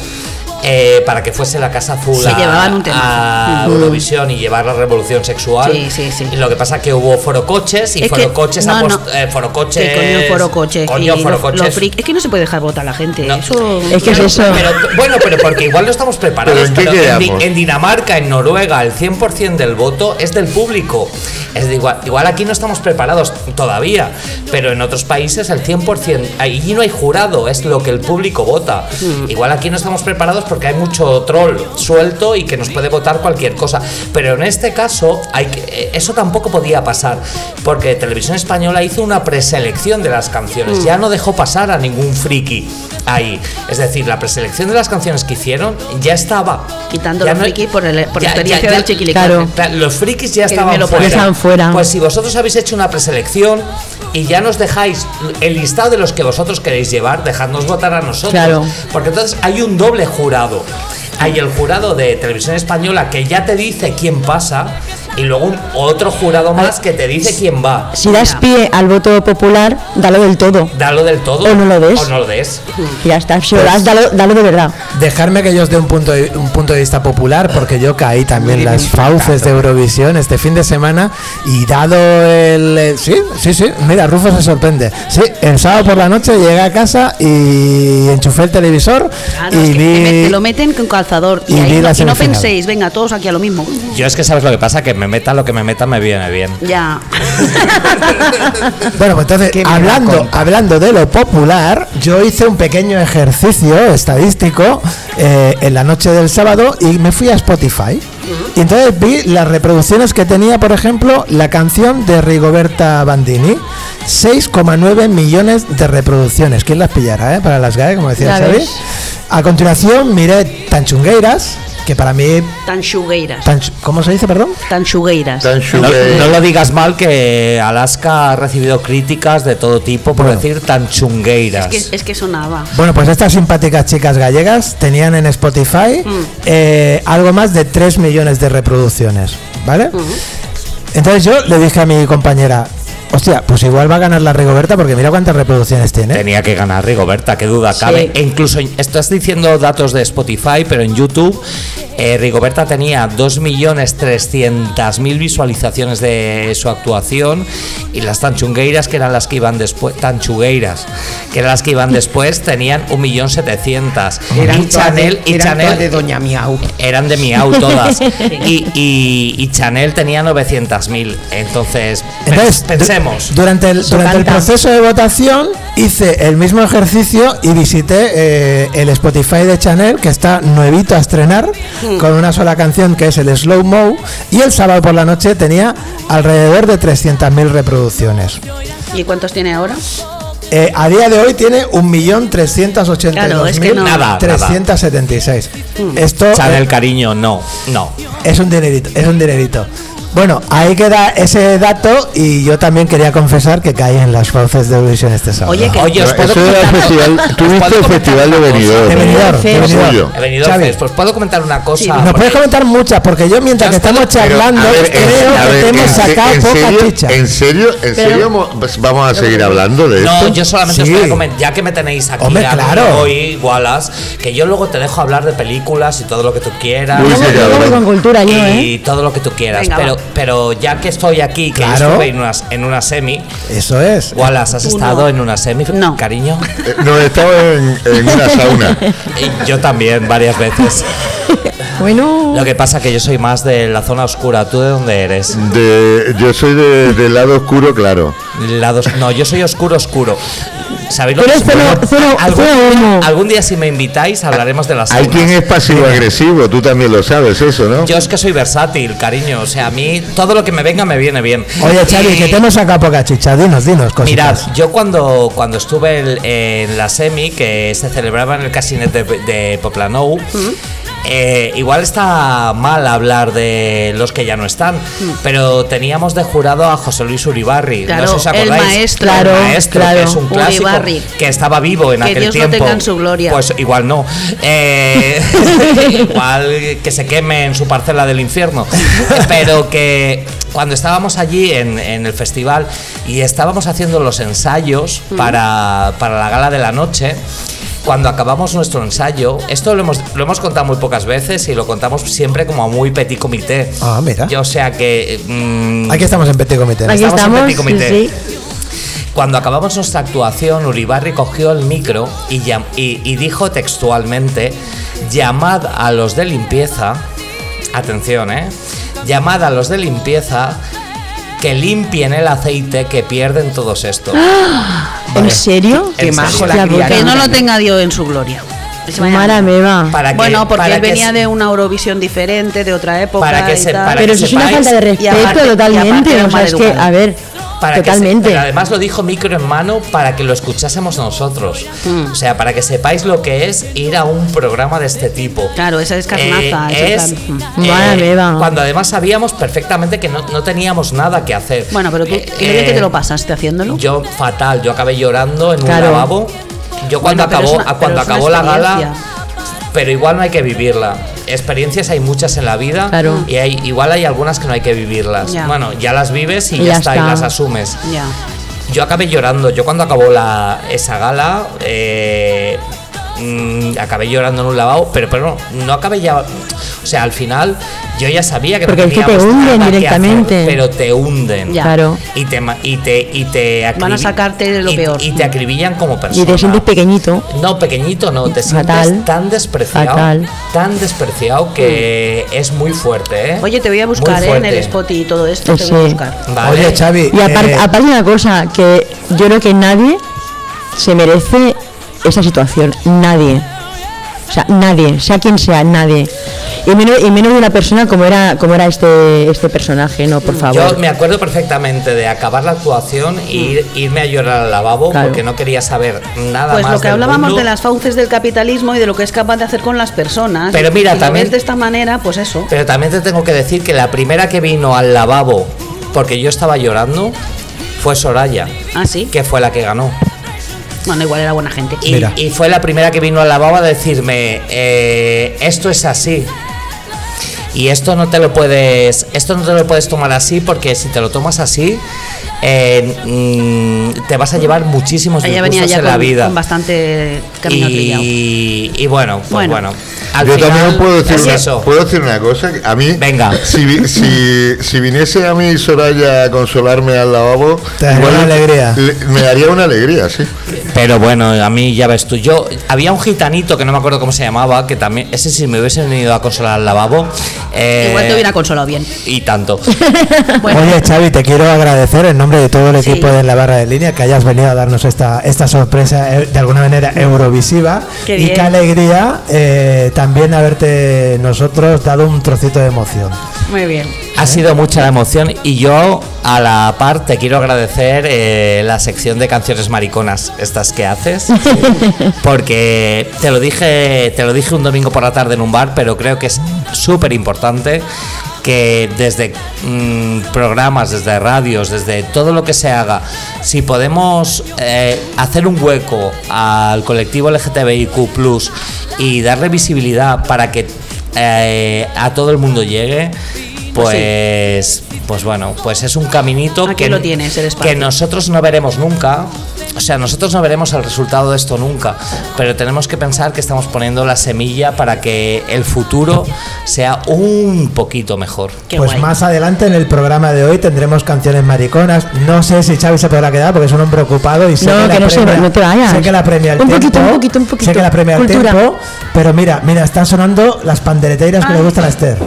Eh, para que fuese la Casa Azul Se a, llevaban un tema. a Mm. Eurovisión y llevar la revolución sexual. Sí, sí, sí. Y lo que pasa que hubo forocoches y Es forocoches, no, no. eh, forocoches. Coño. Coño, lo- forocoches. lo freak- Es que no se puede dejar votar a la gente. No. Eso. Es que es eso. Pero, bueno, pero porque igual no estamos preparados. ¿Pero en qué pero en, Di- quedamos? en Dinamarca, en Noruega, el 100% del voto es del público. Es de igual, igual aquí no estamos preparados todavía, pero en otros países el 100%, allí no hay jurado, es lo que el público vota. Mm. Igual aquí no estamos preparados porque hay mucho troll suelto y que nos puede votar cualquier cosa. Pero en este caso, hay que- eh, eso tampoco podía pasar, porque Televisión Española hizo una preselección de las canciones, Mm. ya no dejó pasar a ningún friki ahí. Es decir, la preselección de las canciones que hicieron ya estaba. Quitando Ya los no- friki por, el, por la ya- experiencia ya- ya- del chiquilicuatre. Claro. Claro, Los frikis ya estaban fuera. Fuera. Pues si vosotros habéis hecho una preselección y ya nos dejáis el listado de los que vosotros queréis llevar, dejadnos votar a nosotros. Claro. Porque entonces hay un doble jurado. Hay el jurado de televisión española que ya te dice quién pasa y luego un, otro jurado más que te dice quién va. Si das pie al voto popular, dalo del todo. Dalo del todo. O no lo des. O no lo des. Y ya está. Si lo das, dalo, dalo de verdad. Dejarme que yo os dé un punto de, un punto de vista popular, porque yo caí también en las fauces de Eurovisión este fin de semana y dado el... eh, Sí, sí, sí, mira, Rufo se sorprende. Sí, el sábado por la noche llegué a casa y enchufé el televisor Claro, y es que te, met- vi... te lo meten con calzador. Y, y ahí vi no, la y no semifinal. penséis, venga, todos aquí a lo mismo. Yo es que sabes lo que pasa, que me meta lo que me meta me viene bien. Ya. Bueno, pues entonces, ¿Qué me hablando, hablando de lo popular, yo hice un pequeño ejercicio estadístico eh, en la noche del sábado y me fui a Spotify. Y entonces vi las reproducciones que tenía, por ejemplo, la canción de Rigoberta Bandini. 6,9 millones de reproducciones. ¿Quién las pillará, eh? Para las GAE, como decía Xavi. A continuación miré Tanchungueiras, que para mí... Tan chugueiras. Tanch- ¿Cómo se dice, perdón? Tan chugueiras. Tan No, no lo digas mal que Alaska ha recibido críticas de todo tipo por decir tan chungueiras. Es que, es que sonaba. Bueno, pues estas simpáticas chicas gallegas tenían en Spotify eh, algo más de 3 millones de reproducciones, ¿vale? Entonces yo le dije a mi compañera, hostia, pues igual va a ganar la Rigoberta porque mira cuántas reproducciones tiene. Tenía que ganar Rigoberta, qué duda cabe. E incluso estás diciendo datos de Spotify, pero en YouTube eh, Rigoberta tenía 2.300.000 visualizaciones de su actuación y las tanchungueiras, que eran las que iban después, tanchugueiras, que eran las que iban después, tenían 1.700.000. Eran Y de- Chanel, y eran Chanel de Doña Miau. eran de Miau todas. y, y- y Chanel tenía 900.000. Entonces, Entonces, du- durante el, durante el proceso de votación hice el mismo ejercicio y visité eh, el Spotify de Chanel, que está nuevito a estrenar, con una sola canción que es el Slow Mo, y el sábado por la noche tenía alrededor de 300.000 reproducciones. ¿Y cuántos tiene ahora? Eh, a día de hoy tiene 1.382.376. Claro, es que no. Nada, Esto Chanel, eh, cariño, no, no. es un dinerito, es un dinerito. Bueno, ahí queda ese dato y yo también quería confesar que caí en las fauces de Eurovisión este sábado. Oye, que Oye, os No, puedo eso era el comentar- festival, os tú viste el festival de. Benidorm. De Benidorm, de. Benidorm. Suyo. He venido Xavi. Fest. Pues puedo comentar una cosa. Sí. Nos Porque- puedes comentar muchas, porque yo mientras que os estamos charlando, ver, creo en- a que ver, te hemos sacado en poca serio, chicha. ¿En serio? ¿En serio mo- pues vamos a seguir hablando de No, esto? yo solamente os Sí. voy a comentar, ya que me tenéis aquí Hombre, claro. hoy, Wallace, que yo luego te dejo hablar de películas y todo lo que tú quieras. Uy, Luego, sí, luego cabrón. voy con cultura yo, y ¿eh? todo lo que tú quieras. Venga, pero. Pero ya que estoy aquí, que yo Claro. estuve en una, en una semi, Eso es. Wallace, ¿has estado no. en una semi, No. cariño? Eh, No, he estado en, en una sauna. Y yo también, varias veces. Bueno. Lo que pasa que yo soy más de la zona oscura. ¿Tú de dónde eres? De, yo soy de- del lado oscuro, claro. Lados, no, yo soy oscuro, oscuro. ¿Sabéis lo que cero- cero- algún, cero humo. algún día si me invitáis hablaremos de las Hay quien es pasivo-agresivo, tú también lo sabes, eso, ¿no? Yo es que soy versátil, cariño. O sea, a mí todo lo que me venga me viene bien. Oye, Xavi, Y- que te hemos sacado poca chicha. Dinos, dinos Mirad, cositas. yo cuando, cuando estuve en, en la semi, que se celebraba en el Casinet de, de Poplanou, eh, igual está mal hablar de los que ya no están, pero teníamos de jurado a José Luis Uribarri. Claro, no sé si os el acordáis. maestro. El Claro, maestro, claro. que es un clásico Uribarri. que estaba vivo en Que aquel Dios tiempo. tenga en su gloria. Pues igual no. Eh, igual que se queme en su parcela del infierno. Pero que cuando estábamos allí en, en el festival y estábamos haciendo los ensayos para, para la gala de la noche, cuando acabamos nuestro ensayo, esto lo hemos, lo hemos contado muy pocas veces y lo contamos siempre como a muy petit comité. Ah, mira. Yo, o sea que. mm, Aquí estamos en Petit Comité. Aquí estamos en petit comité. sí, Cuando acabamos nuestra actuación, Uribarri cogió el micro y, y- y dijo textualmente, llamad a los de limpieza, atención, ¿eh? Llamad a los de limpieza que limpien el aceite que pierden todos estos. ¿En serio? Qué la. Que no lo tenga Dios en su gloria. Mara me va. Para que- Bueno, porque para él que venía de una Eurovisión diferente, de otra época. Para que y se- tal. para Pero que eso es una falta de respeto aparte- y aparte totalmente. era O sea, es que, a ver, Para que se- totalmente. pero además lo dijo micro en mano para que lo escuchásemos nosotros. Mm. O sea, para que sepáis lo que es ir a un programa de este tipo. Claro, esa es carnaza. Eh, es, eh, cuando además sabíamos perfectamente que no, no teníamos nada que hacer. Bueno, pero tú, Eh, ¿y bien que te lo pasaste haciéndolo? Yo fatal, yo acabé llorando en Claro. un lavabo. Yo cuando Bueno, acabó, una- cuando acabó la gala, pero igual no hay que vivirla. Experiencias hay muchas en la vida Claro. y hay, igual hay algunas que no hay que vivirlas. Ya. Bueno, ya las vives y, Y ya, está, y las asumes. Ya. Yo acabé llorando. Yo cuando acabó la, esa gala, eh, mm, acabé llorando en un lavabo, pero, pero no, no acabé ya. O sea, al final yo ya sabía que Porque no es que te teníamos hunden directamente. hacer, pero te hunden. Ya. Claro. Y te, ma- y te, y te Van a sacarte de lo y- peor. Y te acribillan como persona. Y te sientes pequeñito. No, pequeñito no, te Fatal. sientes tan despreciado, Fatal. tan despreciado que es muy fuerte, ¿eh? Oye, te voy a buscar ¿eh? en el spot y todo esto. Pues te voy a buscar. Vale. Oye, Xavi. Y aparte, eh, aparte una cosa, que yo creo que nadie se merece esa situación. Nadie. O sea, nadie, sea quien sea, nadie. Y menos, y menos de una persona como era, como era este, este personaje, no, por favor. Yo me acuerdo perfectamente de acabar la actuación e ir, irme a llorar al lavabo Claro. porque no quería saber nada Pues más. lo que del hablábamos mundo. de las fauces del capitalismo y de lo que es capaz de hacer con las personas. Pero mira, también- de esta manera, pues eso. Pero también te tengo que decir que la primera que vino al lavabo porque yo estaba llorando fue Soraya, Ah, sí. que fue la que ganó. Bueno, igual era buena gente. Y, Mira. y fue la primera que vino al lavabo a decirme, eh, esto es así. Y esto no te lo puedes, esto no te lo puedes tomar así porque si te lo tomas así, eh, mm, te vas a llevar muchísimos Ella disgustos venía ya en la vida. con bastante camino trillado. Y, y bueno, pues bueno. Bueno. al Yo final también puedo decir, una, eso. puedo decir una cosa. A mí, Venga. Si, si, si viniese a mí Soraya a consolarme al lavabo, Te daría una alegría. le- me daría una alegría, sí. Pero bueno, a mí ya ves tú, yo había un gitanito que no me acuerdo cómo se llamaba, que también, ese si me hubiesen venido a consolar al lavabo. eh, Igual te hubiera consolado bien. Y tanto. Bueno, Oye, Xavi, te quiero agradecer en nombre de todo el Sí. equipo de la barra de línea que hayas venido a darnos esta, esta sorpresa eh, de alguna manera eurovisiva. Qué y qué alegría eh, también haberte nosotros dado un trocito de emoción. muy bien. Ha sido mucha la emoción y yo a la par te quiero agradecer eh, la sección de canciones mariconas estas que haces porque te lo dije te lo dije un domingo por la tarde en un bar pero creo que es súper importante que desde mm, programas, desde radios, desde todo lo que se haga, si podemos eh, hacer un hueco al colectivo LGTBIQ y darle visibilidad para que eh, a todo el mundo llegue, pues, pues bueno, pues es un caminito Aquí que, lo tienes, el que nosotros no veremos nunca. O sea, nosotros no veremos el resultado de esto nunca, pero tenemos que pensar que estamos poniendo la semilla para que el futuro sea un poquito mejor. Qué pues guay. más adelante en el programa de hoy tendremos canciones mariconas. No sé si Xavi se podrá quedar porque es un hombre ocupado y sé No, que, la que no se- premia- no te vayas. Sé que la premia el Un tiempo. poquito, un poquito, un poquito. Sé que la premia el tiempo. Pero mira, mira, están sonando las pandereteiras que le gustan a Esther.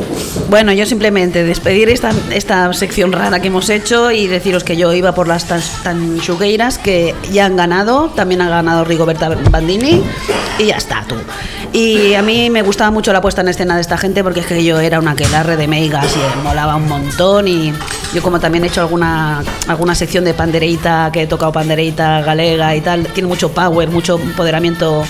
Bueno, yo simplemente despedir esta, esta sección rara que hemos hecho y deciros que yo iba por las tan, tanchugueiras que ya han ganado, también ha ganado Rigoberta Bandini y ya está tú. Y a mí me gustaba mucho la puesta en escena de esta gente porque es que yo era una aquelarre de meigas y molaba un montón y yo como también he hecho alguna, alguna sección de pandereita, que he tocado pandereita galega y tal, tiene mucho power, mucho empoderamiento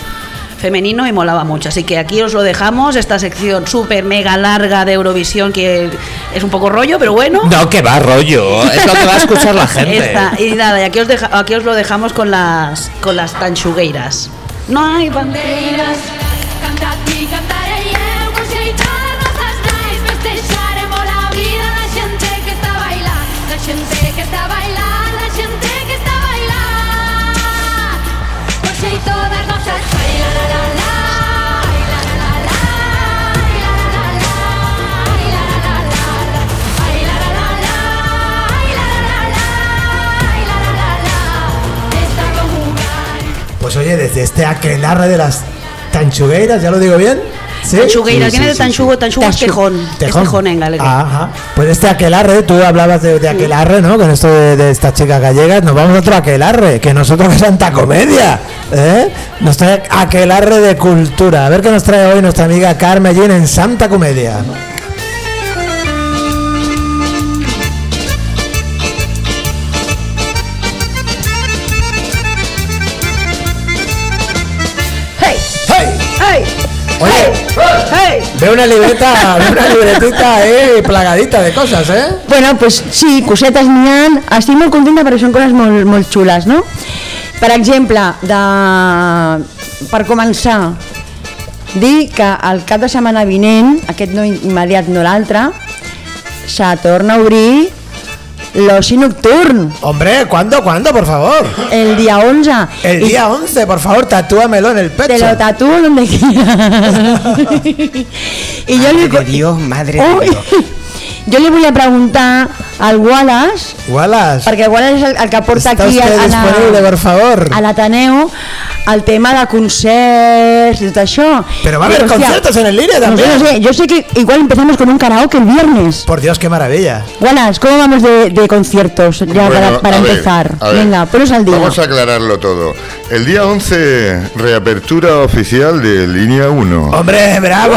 femenino y molaba mucho. Así que aquí os lo dejamos, esta sección súper mega larga de Eurovisión que es un poco rollo, pero bueno. No, que va rollo, es lo que va a escuchar la gente. Esta, y nada, y aquí os, deja- aquí os lo dejamos con las con las tanchugueiras. No hay banderas. Y cantaré Pues oye, desde este aquelarre de las tanchugueiras, ¿ya lo digo bien? ¿Sí? Tanchugueiras, viene de tanchugo, tanchugo es tejón. Es tejón en galega. Ajá. Pues este aquelarre, tú hablabas de, de aquelarre, ¿no? Con esto de, de estas chicas gallegas, nos vamos a otro aquelarre, que nosotros que Santa Comedia, ¿eh? Nos trae aquelarre de cultura. A ver qué nos trae hoy nuestra amiga Carmen Jean en Santa Comedia. Oye, ¡Hey! ve una libreta, ve una libretita ahí plagadita de cosas, ¿eh? Bueno, pues sí, cosetes n'hi ha. Estic molt contenta perquè són coses molt, molt xules, no? Per exemple, de... per començar, dir que el cap de setmana vinent, aquest no immediat, no l'altre, se torna a obrir l'oci nocturn. Hombre, ¿cuándo, cuándo, por favor? El día 11. El Y día 11, por favor, tatúamelo en el pecho. Te lo tatúo donde quieras. y yo le... De Dios, madre de Dios. Jo li volia preguntar al Wallace, Wallace, perquè el Wallace és el, el que porta ¿está aquí usted a, disponible, por favor? a l'Ateneu el tema de concerts y todo això. Pero va a hostia, conciertos en el línea no sé, también. no sé, yo sé que igual empezamos con un karaoke el viernes. Por Dios, qué maravilla. Wallace, ¿cómo vamos de, de conciertos ya Bueno, para, para a ver, empezar? a ver, Venga, ponos al día. Vamos a aclararlo todo. El día 11, reapertura oficial de Línea 1. ¡Hombre, bravo!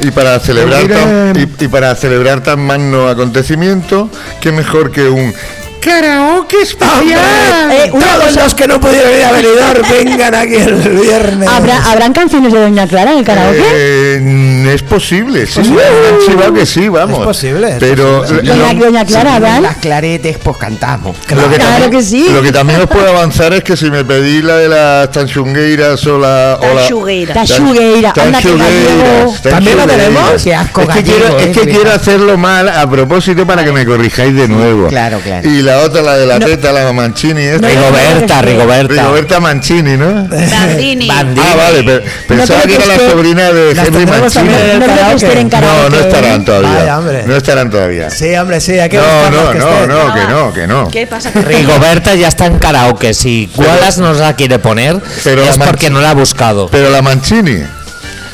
Y para celebrar tan, y, y para celebrar tan magno acontecimiento, qué mejor que un karaoke especial. Eh, una Todos cosa- los que no pudieron ir a Benidorm vengan aquí el viernes. ¿Habrá, ¿Habrán canciones de Doña Clara en el karaoke? Eh, es posible, sí, han chivado que sí, vamos. Es posible, es Pero Doña, lo, Doña Clara, ¿habrán? Las claretes, pues cantamos. lo que Claro también, que sí. lo que también os puedo avanzar es que si me pedís la de las tanchungueiras o la... o la- Tanchugueira. Tanchugueira, anda que gallego. ¿También la tenemos? Qué asco Es que, gallego, quiero, eh, es que cuidado. quiero hacerlo mal a propósito para que me corrijáis de nuevo. Claro, claro. Y la otra, la de la teta, la Mancini. esta. Rigoberta, Rigoberta. Rigoberta Mancini, ¿no? Bandini. Bandini. Ah, vale, pero pensaba que era la sobrina de Las Henry Mancini. No No, no estarán todavía. No estarán todavía. Sí, hombre, sí, hay que No, no, que no, no, que no, que no. ¿Qué pasa? Rigoberta ya está en karaoke. Si Wallace nos la quiere poner, Pero es la porque no la ha buscado. Pero la Mancini.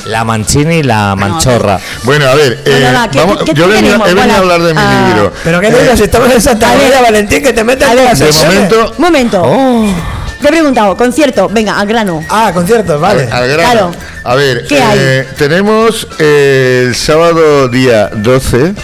La Manchini y la Manchorra. Bueno, a ver, eh, Bueno, va, ¿qué- vamos, qué- qué yo he venido, tenemos? he venido a hablar de mi ah, libro. Pero qué Eh, dices, si estamos en Santa María, Valentín, que te meten a en ver, las de sesiones. momento, Un momento. Oh. Te he preguntado, concierto, venga, al grano. Ah, conciertos, vale. Al, al grano. Claro. A ver, ¿Qué eh, tenemos eh, el sábado día 12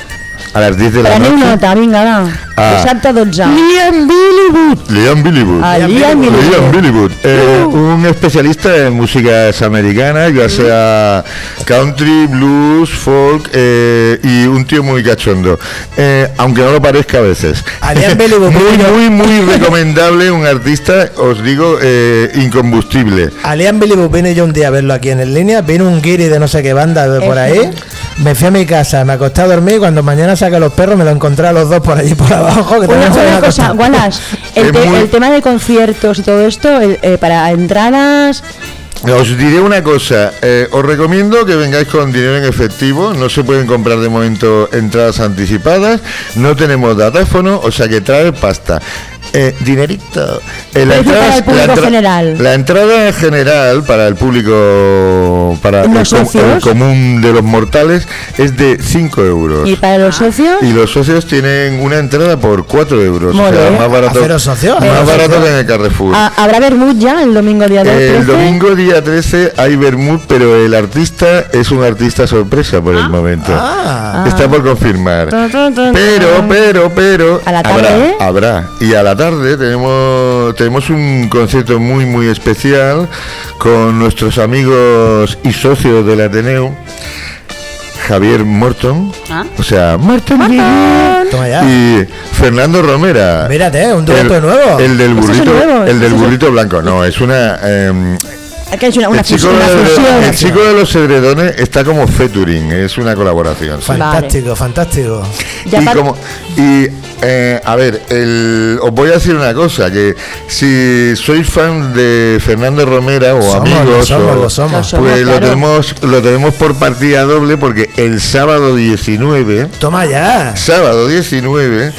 a las 10 de la noche. nota, vinga, va. Ah. Dissabte 12. Liam Billywood. Liam Billywood. Ah, Liam Billywood. Liam Billywood, eh, un especialista en músicas americanas, ya sea country, blues, folk eh, y un tío muy cachondo, Eh, aunque no lo parezca a veces. A Liam Billywood, muy, muy, muy recomendable, un artista, os digo, eh, incombustible. A Liam Billywood vine yo un día a verlo aquí en el línea, vino un guiri de no sé qué banda de por ahí Me fui a mi casa, me acosté a dormir y cuando mañana saqué a los perros me lo encontré a los dos por allí por abajo. Que Una, una cosa. Wallace, el, Es te- muy- el tema de conciertos y todo esto, el- eh, para entradas, Os diré una cosa, eh, os recomiendo que vengáis con dinero en efectivo, no se pueden comprar de momento entradas anticipadas, no tenemos datáfono, o sea que trae pasta. Eh, dinerito. Eh, Precio para el público entra- general. la entrada general para el público, para el, ¿Los com- socios? el común de los mortales, es de 5 euros. y para los socios, Y los socios tienen una entrada por 4 euros. O sea, más barato, ¿Haceros socio? más ¿Haceros barato socio? que en el Carrefour. ¿ha- ¿habrá Bermud ya el domingo día 2? El domingo día 13 hay Bermud, pero el artista es un artista sorpresa por el momento. Ah. Está por confirmar. Pero, pero, pero. ¿A la tarde? Habrá, habrá. Y a la tarde tenemos, tenemos un concierto muy, muy especial con nuestros amigos y socios del Ateneo. Javier Morton, Ah. o sea, Morton, y Fernando Romera. Mírate, un dueto el, nuevo. El del burrito, nuevo, el del burrito blanco. No, es una em, que es una, una el, chico una de, fusión. el chico de los edredones está como featuring, es una colaboración. sí. Fantástico, fantástico. Ya y par- como, y eh, a ver, el- os voy a decir una cosa, que si sois fan de Fernando Romera o Somos, amigos, lo somos, o- lo somos. Lo somos, pues lo claro. tenemos, lo tenemos por partida doble porque el sábado 19 Toma ya. sábado 19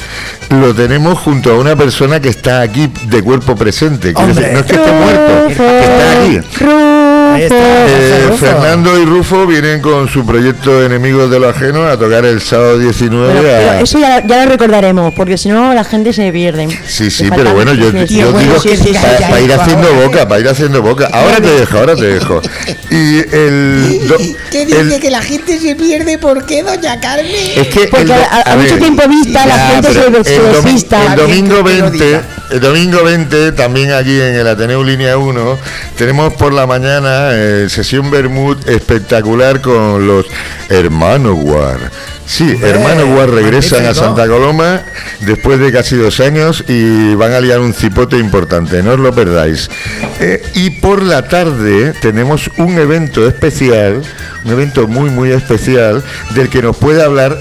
lo tenemos junto a una persona que está aquí de cuerpo presente. Hombre. no es que esté muerto, que está aquí. Ahí está. Eh, Rufo. Fernando y Rufo vienen con su proyecto Enemigos de lo Ajeno a tocar el sábado 19 Bueno, a- pero eso ya, ya lo recordaremos, porque si no la gente se pierde. Sí, sí, pero bueno, yo, yo Bueno, digo sí, sí, para ir haciendo boca, para ir haciendo boca. Ahora te dejo, ahora te dejo. Y el... do- ¿Qué dice el- que la gente se pierde? ¿Por qué, doña Carmen? es que Porque el do- a, a mucho ver, tiempo vista la ya, gente se, pero se el domi-. El domingo que lo 20, diga. El domingo 20, también aquí en el Ateneo Línea 1, tenemos por la mañana eh, sesión Bermud espectacular con los Hermanos War. Sí, Hombre, Hermanos War regresan a. Santa Coloma después de casi dos años y van a liar un cipote importante, no os lo perdáis. Eh, y por la tarde tenemos un evento especial, un evento muy, muy especial, del que nos puede hablar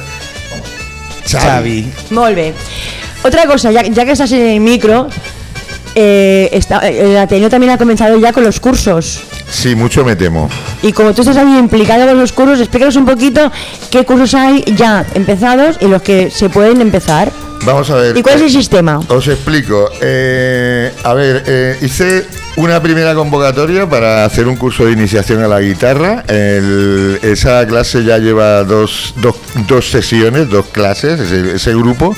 Xavi. Molt bé. Otra cosa, ya, ya que estás en el micro, eh, está, el Ateneo también ha comenzado ya con los cursos. Sí, mucho me temo. Y como tú estás ahí implicado con los cursos, explícanos un poquito qué cursos hay ya empezados y los que se pueden empezar. Vamos a ver. ¿Y cuál es eh, el sistema? Os explico. Eh, a ver, eh, hice una primera convocatoria para hacer un curso de iniciación a la guitarra. El- esa clase ya lleva dos, dos, dos sesiones, dos clases, ese, ese grupo.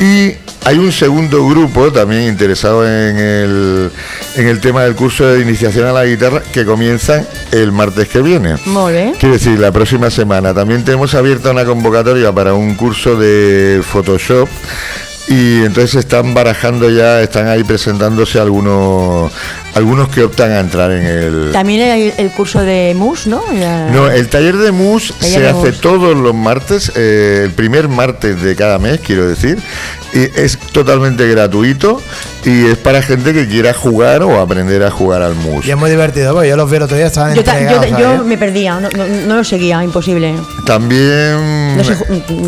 Y hay un segundo grupo también interesado en el, en el tema del curso de iniciación a la guitarra que comienza el martes que viene. Molt bé. Quiero decir, la próxima semana. También tenemos abierta una convocatoria para un curso de Photoshop. Y entonces están barajando ya, están ahí presentándose algunos algunos que optan a entrar en el... También hay el curso de MUS, ¿no? Ya- No, el taller de MUS Taller se de hace mus. todos los martes, eh, el primer martes de cada mes, quiero decir, y es totalmente gratuito y es para gente que quiera jugar o aprender a jugar al MUS. Y es muy divertido, porque yo los vi el otro día, estaban Yo, ta- yo, yo me perdía, no, no- no lo seguía, imposible. También... No, sé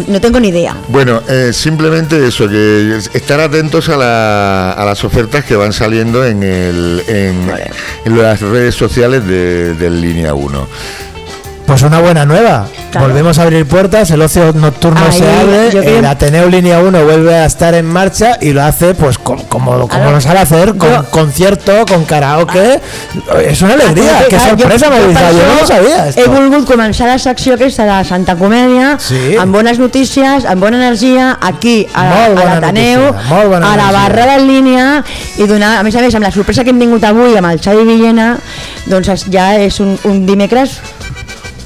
no tengo ni idea. Bueno, eh, simplemente eso, que es- estar atentos a, la- a las ofertas que van saliendo en, el, en, en las redes sociales de, del Línea 1. Pues una buena nueva. Claro. Volvemos a abrir puertas, el ocio nocturno Ahí, se abre, yo creo- el Ateneo Línea 1 vuelve a estar en marcha y lo hace pues com- como, como, lo sabe hacer, con Yo- Ah. concierto, con karaoke. Es una alegría, qué Ah, sorpresa, Mauricio, per yo no lo sabía He esto. volgut començar la secció aquesta de Santa Comèdia Sí. amb bones notícies, amb bona energia aquí a, a l'Ateneu, a la barra en línia i donar, a més a més, amb la sorpresa que hem tingut avui amb el Xavi Villena doncs es- ja és un, un dimecres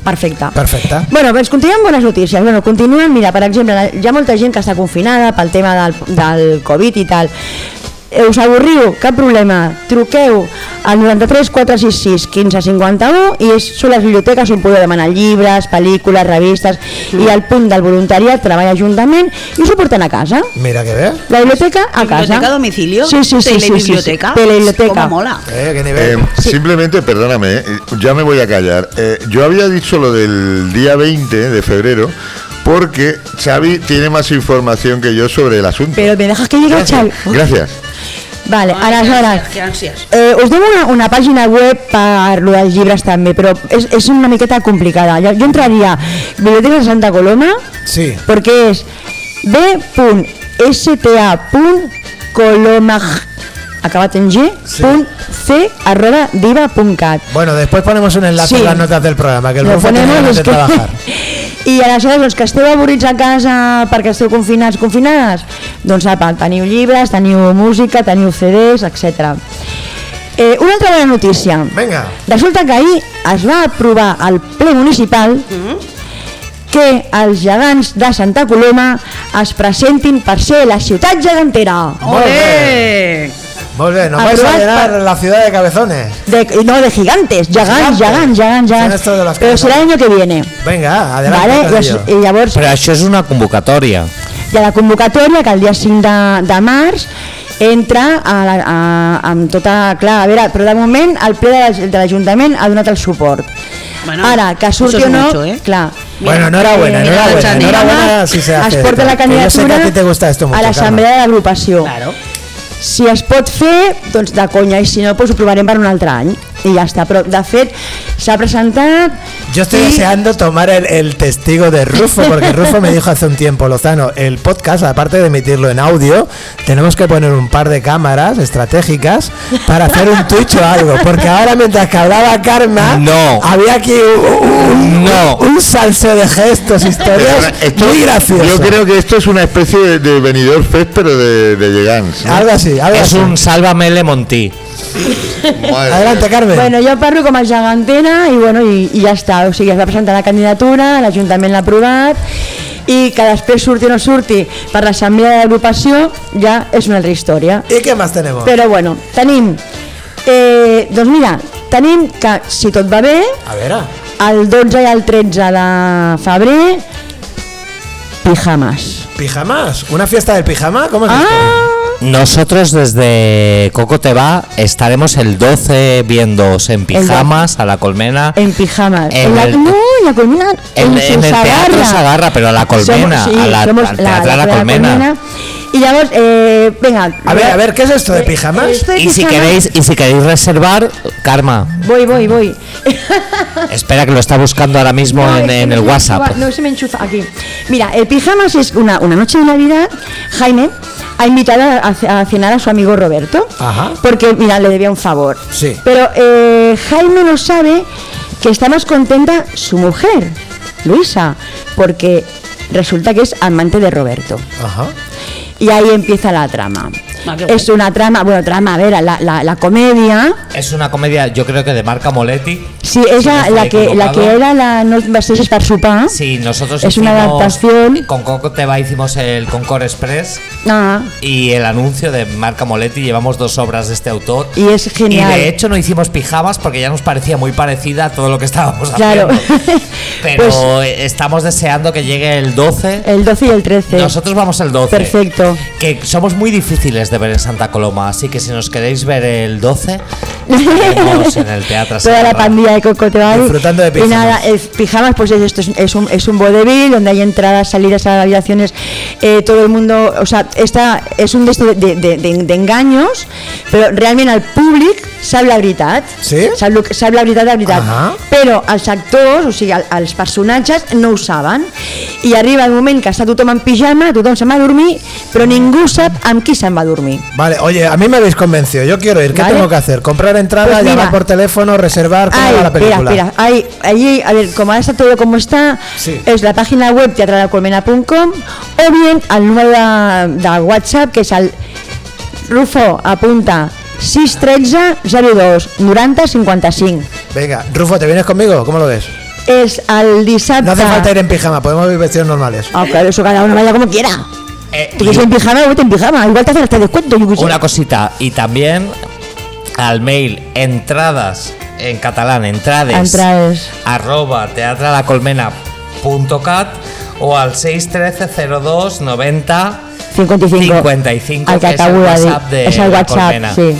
perfecte. Perfecte. Bueno, doncs continuem amb bones notícies. Bueno, continuen, mira, per exemple, hi ha molta gent que està confinada pel tema del, del Covid i tal. Eh, us avorriu, cap problema, truqueu al 93 466 15 51 i és, són les biblioteques on podeu demanar llibres, pel·lícules, revistes i al punt del voluntariat treballa juntament i us ho porten a casa. Mira que ve. La biblioteca a casa. Biblioteca a domicilio. Sí, sí, sí. sí, sí, sí. Telebiblioteca. Telebiblioteca. Cómo mola. Eh, qué Eh, nivel. Simplemente, perdóname, eh, ya me voy a callar. Eh, yo había dicho lo del día 20 de febrero porque Xavi tiene más información que yo sobre el asunto. Pero me dejas que llegue el Xavi. Gracias. Vale, Ay, aleshores, qué ansias. eh, us dono una, una pàgina web per lo dels llibres també, però és, és una miqueta complicada. Jo, jo entraria a Biblioteca de Santa Coloma, Sí. perquè és b.sta.colomag acabat en g, Sí. punt c, arroba diva.cat. Bueno, después ponemos un enlace Sí. en las notas del programa, que el Lo Rufo tiene ponemos, ganas de que... trabajar. I aleshores, els que esteu avorrits a casa perquè esteu confinats, confinades, doncs apa, teniu llibres, teniu música, teniu CDs, etc. Eh, una altra bona notícia. Venga. Resulta que ahir es va aprovar al ple municipal que els gegants de Santa Coloma es presentin per ser la ciutat gegantera. ¡Ole! Muy bien, nos vais a llenar pa- la ciudad de cabezones. De, no, de gigantes, gegants, gegants, gegants, gegants. Però serà l'any que viene. Venga, adelante. Vale? I, I llavors Però això és una convocatòria. Hi ha la convocatòria que el dia 5 de, de març entra a la, a, amb tota... Clar, a veure, però de moment el ple de la- de l'Ajuntament ha donat el suport. Bueno, Ara, que surti o no, mucho, ¿eh? clar. Bueno, enhorabuena, Eh, enhorabuena, enhorabuena si se hace. es porta la esto, que yo sé que candidatura a ti te gusta esto mucho, a l'assemblea de l'agrupació. Claro. Si es pot fer, doncs de conya, i si no, doncs ho provarem per un altre any. I ja està, però de fet s'ha presentat... Yo estoy i- deseando tomar el, el testigo de Rufo, porque Rufo me dijo hace un tiempo, Lozano, el podcast, aparte de emitirlo en audio, tenemos que poner un par de cámaras estratégicas para hacer un Twitch o algo, porque ahora mientras que hablaba Karma, No. había aquí un, No. un salseo de gestos, historias esto- muy gracioso. Yo creo que esto es una especie de, de venidor fest, pero de, de Llegans. ¿no? Algo así, algo És así. un Sálvame Lemontí. Madre Adelante. Carmen. Bueno, jo parlo com a gegantera i, bueno, i, i ja està. O sigui, es va presentar la candidatura, l'Ajuntament l'ha aprovat i que després surti o no surti per l'assemblea de l'agrupació ja és una altra història. ¿Y qué más tenemos? Però bueno, tenim... Eh, doncs mira, tenim que, si tot va bé, A ah. el 12 i el 13 de febrer, pijamas. pijamas, una fiesta del pijama, ¿cómo es esto? Nosotros desde Coco Te Va estaremos el 12 viéndoos en pijamas a la colmena. en pijamas. En En la, el- no, en la colmena. En, en el teatro Sagarra. Sagarra, pero a la colmena, Somos- sí, a la, somos al teatro a la, de colmena. Y llavors, eh, venga. A ver, a ver, ¿qué es esto de pijamas? esto de Y si pijamas- queréis, y si queréis reservar, Karma, Voy, voy, voy. espera que lo está buscando ahora mismo No, en, en el WhatsApp. enchufa- no se me enchufa aquí. Mira, el pijamas es una, una noche de Navidad. Jaime ha invitado a, a cenar a su amigo Roberto. Ajá. Porque, mira, le debía un favor. Sí. Pero eh, Jaime no sabe que está más contenta su mujer, Luisa, porque resulta que es amante de Roberto. Ajá. Y ahí empieza la trama. Ah. Es una trama, bueno, trama, a ver, la, la, la comedia. Es una comedia, yo creo que de marca Moletti. Sí, es Si la, que, la que era la No vesteixes per sopar. Sí, nosotros Es una adaptación. Con Coco Te Va hicimos el Concord Express Ah, y el anuncio de marca Moletti. Llevamos dos obras de este autor. y es genial. Y de hecho no hicimos pijamas porque ya nos parecía muy parecida a todo lo que estábamos Claro. haciendo. Pero Pues- estamos deseando que llegue el 12. el 12 y el 13. Nosotros vamos el 12. Perfecto. Que somos muy difíciles de ver en Santa Coloma, así que si nos queréis ver el 12, estaremos en el Teatro Toda la pandilla de Coco te va a ir. Disfrutando de Y pijamas. nada, el pijamas, pues es esto, es, es un, es un vodevil donde hay entradas, salidas a habitaciones, eh, todo el mundo, o sea, esta és un d'esto de, de, de, de, d'enganyos, però realment el públic sap la veritat, Sí? la veritat de veritat, Ahà. però els actors, o sigui, el, els personatges no ho saben, i arriba el moment que està tothom en pijama, tothom se'n va a dormir, però ningú sap amb qui se'n va a dormir. Vale, oye, a mí me habéis convencido. Yo quiero ir. ¿Qué Vale. tengo que hacer? ¿Comprar entrada, Pues mira. llamar por teléfono, reservar? ¿Cómo Ay, la película? espera. Ay, allí, a ver, como está todo como está, Sí. es la página web teatralacolmena.com o bien al número de, de WhatsApp, que es al Rufo, apunta 613 02 90 55. Venga, Rufo, ¿te vienes conmigo? ¿Cómo lo ves? Es al dissabte... No hace falta ir en pijama, podemos ir vestidos normales. Ah, claro, eso cada uno vaya como quiera. Eh, Tú que y en pijama, vete en pijama. Igual te hacen hasta descuento, yo una cosita, y también al mail entradas en catalán, entrades, Entrades. arroba teatralacolmena.cat o al 613 02 90 55. 55, Al que que es el de. WhatsApp de Es el la WhatsApp, Colmena. sí.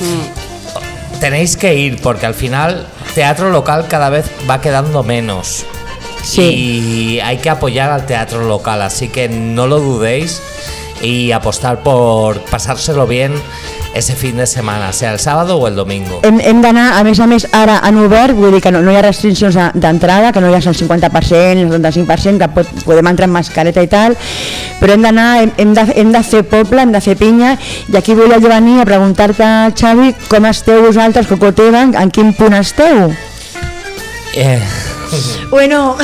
Tenéis que ir porque al final teatro local cada vez va quedando menos. Sí. Y hay que apoyar al teatro local, así que no lo dudéis y apostar por pasárselo bien ese fin de semana, sea el sábado o el domingo. Hem, hem d'anar, a més a més, ara han obert, vull dir que no, no hi ha restriccions de- d'entrada, que no hi ha el 50%, el 75%, que pot, podem entrar amb mascareta i tal, però hem d'anar, hem, hem, de, hem de fer poble, hem de fer pinya, i aquí volia jo venir a preguntar-te, Xavi, com esteu vosaltres, Cocoteva, en quin punt esteu? Eh, Bueno,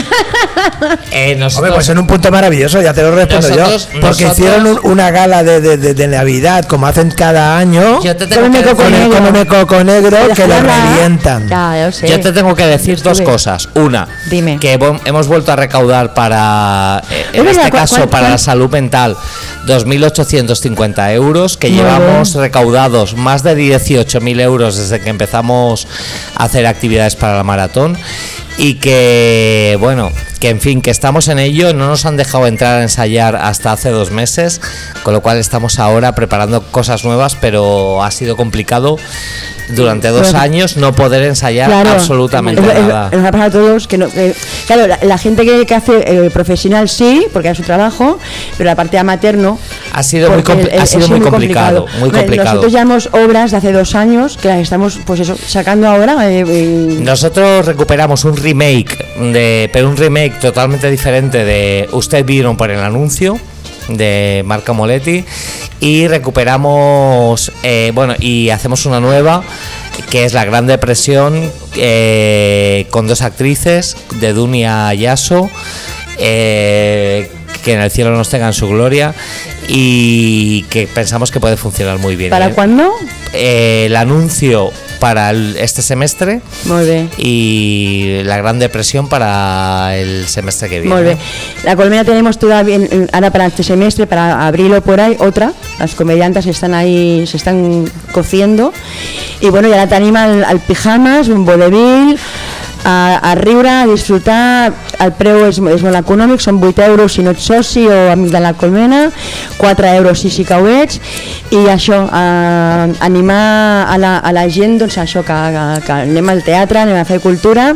eh, Hombre, nosotros, pues en un punto maravilloso, ya te lo respondo Nosotros- yo. Porque nosotros- hicieron un- una gala de, de- de- de Navidad, como hacen cada año, yo te tengo Con que el con el, coco negro que lo revientan. Ya, lo sé. Yo te tengo que decir dos cosas. Una, Dime. que hemos vuelto a recaudar para, eh, Es en verdad, este ¿cuál- caso, cuál- para cuál? la salud mental, 2.850 euros, que Muy llevamos bien. recaudados más de 18.000 euros desde que empezamos a hacer actividades para la maratón. Y que, bueno, que en fin, que estamos en ello, no nos han dejado entrar a ensayar hasta hace dos meses, con lo cual estamos ahora preparando cosas nuevas, pero ha sido complicado durante dos años no poder ensayar absolutamente Es- es- nada. Nos ha pasado a todos que no. que- claro, la, la gente que, que hace eh, profesional sí, porque es su trabajo, pero la parte amateur no. Ha sido muy, el- ha sido muy complicado, muy Hombre, complicado. Nosotros llevamos obras de hace dos años que las estamos, pues eso, sacando ahora. eh, eh, Nosotros recuperamos un remake, de, pero un remake totalmente diferente de Usted vieron por el anuncio de Marca Moletti y recuperamos, eh, bueno, y hacemos una nueva que es La Gran Depresión eh, con dos actrices, de Dunia Yaso, eh, que en el cielo nos tengan su gloria y que pensamos que puede funcionar muy bien. ¿Para cuándo? Eh, el anuncio para el- este semestre Molt bé. y la Gran Depresión para el semestre que viene. Molt bé. La Colmena tenemos todavía ahora para este semestre, para abril o por ahí, otra. Las comediantas están ahí, se están cociendo. Y bueno, ya la tenim al, al pijamas, un vodevil, a, a riure, a disfrutar. El preu és, és molt econòmic, són 8 euros si no ets soci o amic de la Colmena, 4 euros si sí que ho ets. I això, a, animar a la, a la gent doncs, això, que, que, que anem al teatre, anem a fer cultura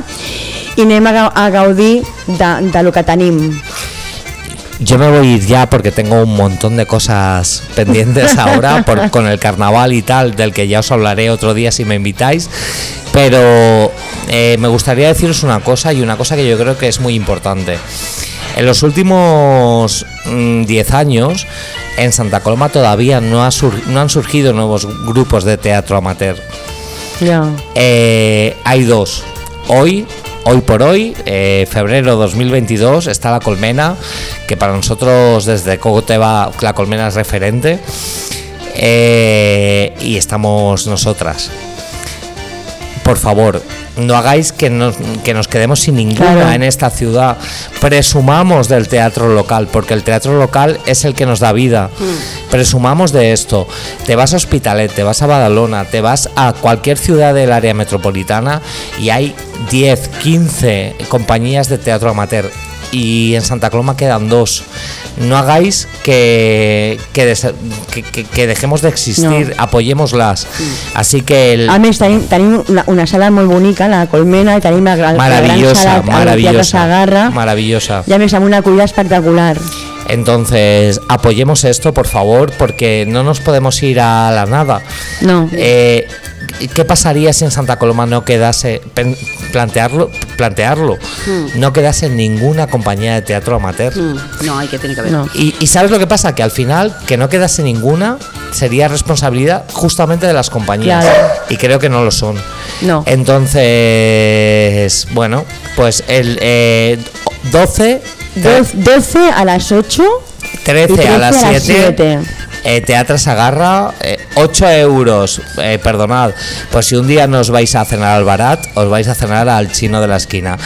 i anem a, a gaudir de, de lo que tenim. Yo me voy a ir ya porque tengo un montón de cosas pendientes ahora por- con el carnaval y tal, del que ya os hablaré otro día si me invitáis. Pero eh, me gustaría deciros una cosa y una cosa que yo creo que es muy importante. En los últimos mm, 10 años, en Santa Coloma todavía no, ha sur- no han surgido nuevos grupos de teatro amateur. Ja. Eh, hay dos. Hoy, hoy por hoy, eh, febrero 2022, está la colmena, que para nosotros desde Cogoteva la colmena es referente. eh, y estamos nosotras. Por favor, no hagáis que nos, que nos quedemos sin ninguna Claro. en esta ciudad. Presumamos del teatro local, porque el teatro local es el que nos da vida. Presumamos de esto. Te vas a Hospitalet, te vas a Badalona, te vas a cualquier ciudad del área metropolitana y hay 10, 15 compañías de teatro amateur. Y en Santa Coloma quedan dos. No hagáis que, que, des- que- que- que dejemos de existir, apoyémoslas. Así que el, A més, tenim, tenim una, una sala molt bonica, la Colmena, i tenim la, gran- la gran maravillosa, sala maravillosa, Sagarra, maravillosa. i a més amb una acollida espectacular. Entonces, apoyemos esto, por favor, porque no nos podemos ir a la nada. No. Eh, ¿Qué pasaría si en Santa Coloma no quedase, pen- plantearlo, plantearlo, Hmm. no quedase ninguna compañía de teatro amateur? Mm, No, hay que tiene que. No. Y, y ¿sabes lo que pasa? Que al final, que no quedase ninguna, sería responsabilidad justamente de las compañías. Claro. Y creo que no lo son. No. Entonces, bueno, pues el eh, 12, Doz- 12 a las 8 13 y 13 a las 7, siete. Eh, Teatro Sagarra, eh, 8 euros, eh, perdonad. Pues si un día nos vais a cenar al Barat, os vais a cenar al chino de la esquina.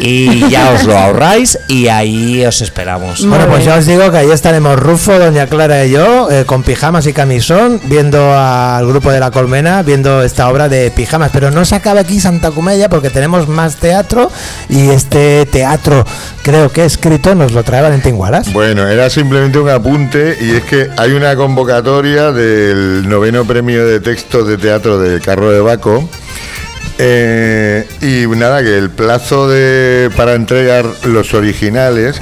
Y ya os lo ahorráis y ahí os esperamos. Bueno, pues ya os digo que ahí estaremos Rufo, Doña Clara y yo, eh, con pijamas y camisón, viendo al grupo de la Colmena, viendo esta obra de pijamas. Pero no se acaba aquí Santa Comedia porque tenemos más teatro y este teatro, creo que escrito, nos lo trae Valentín Gualas. Bueno, era simplemente un apunte y es que hay una convocatoria del noveno premio de texto de teatro de Carro de Baco. eh, y nada, que el plazo de, para entregar los originales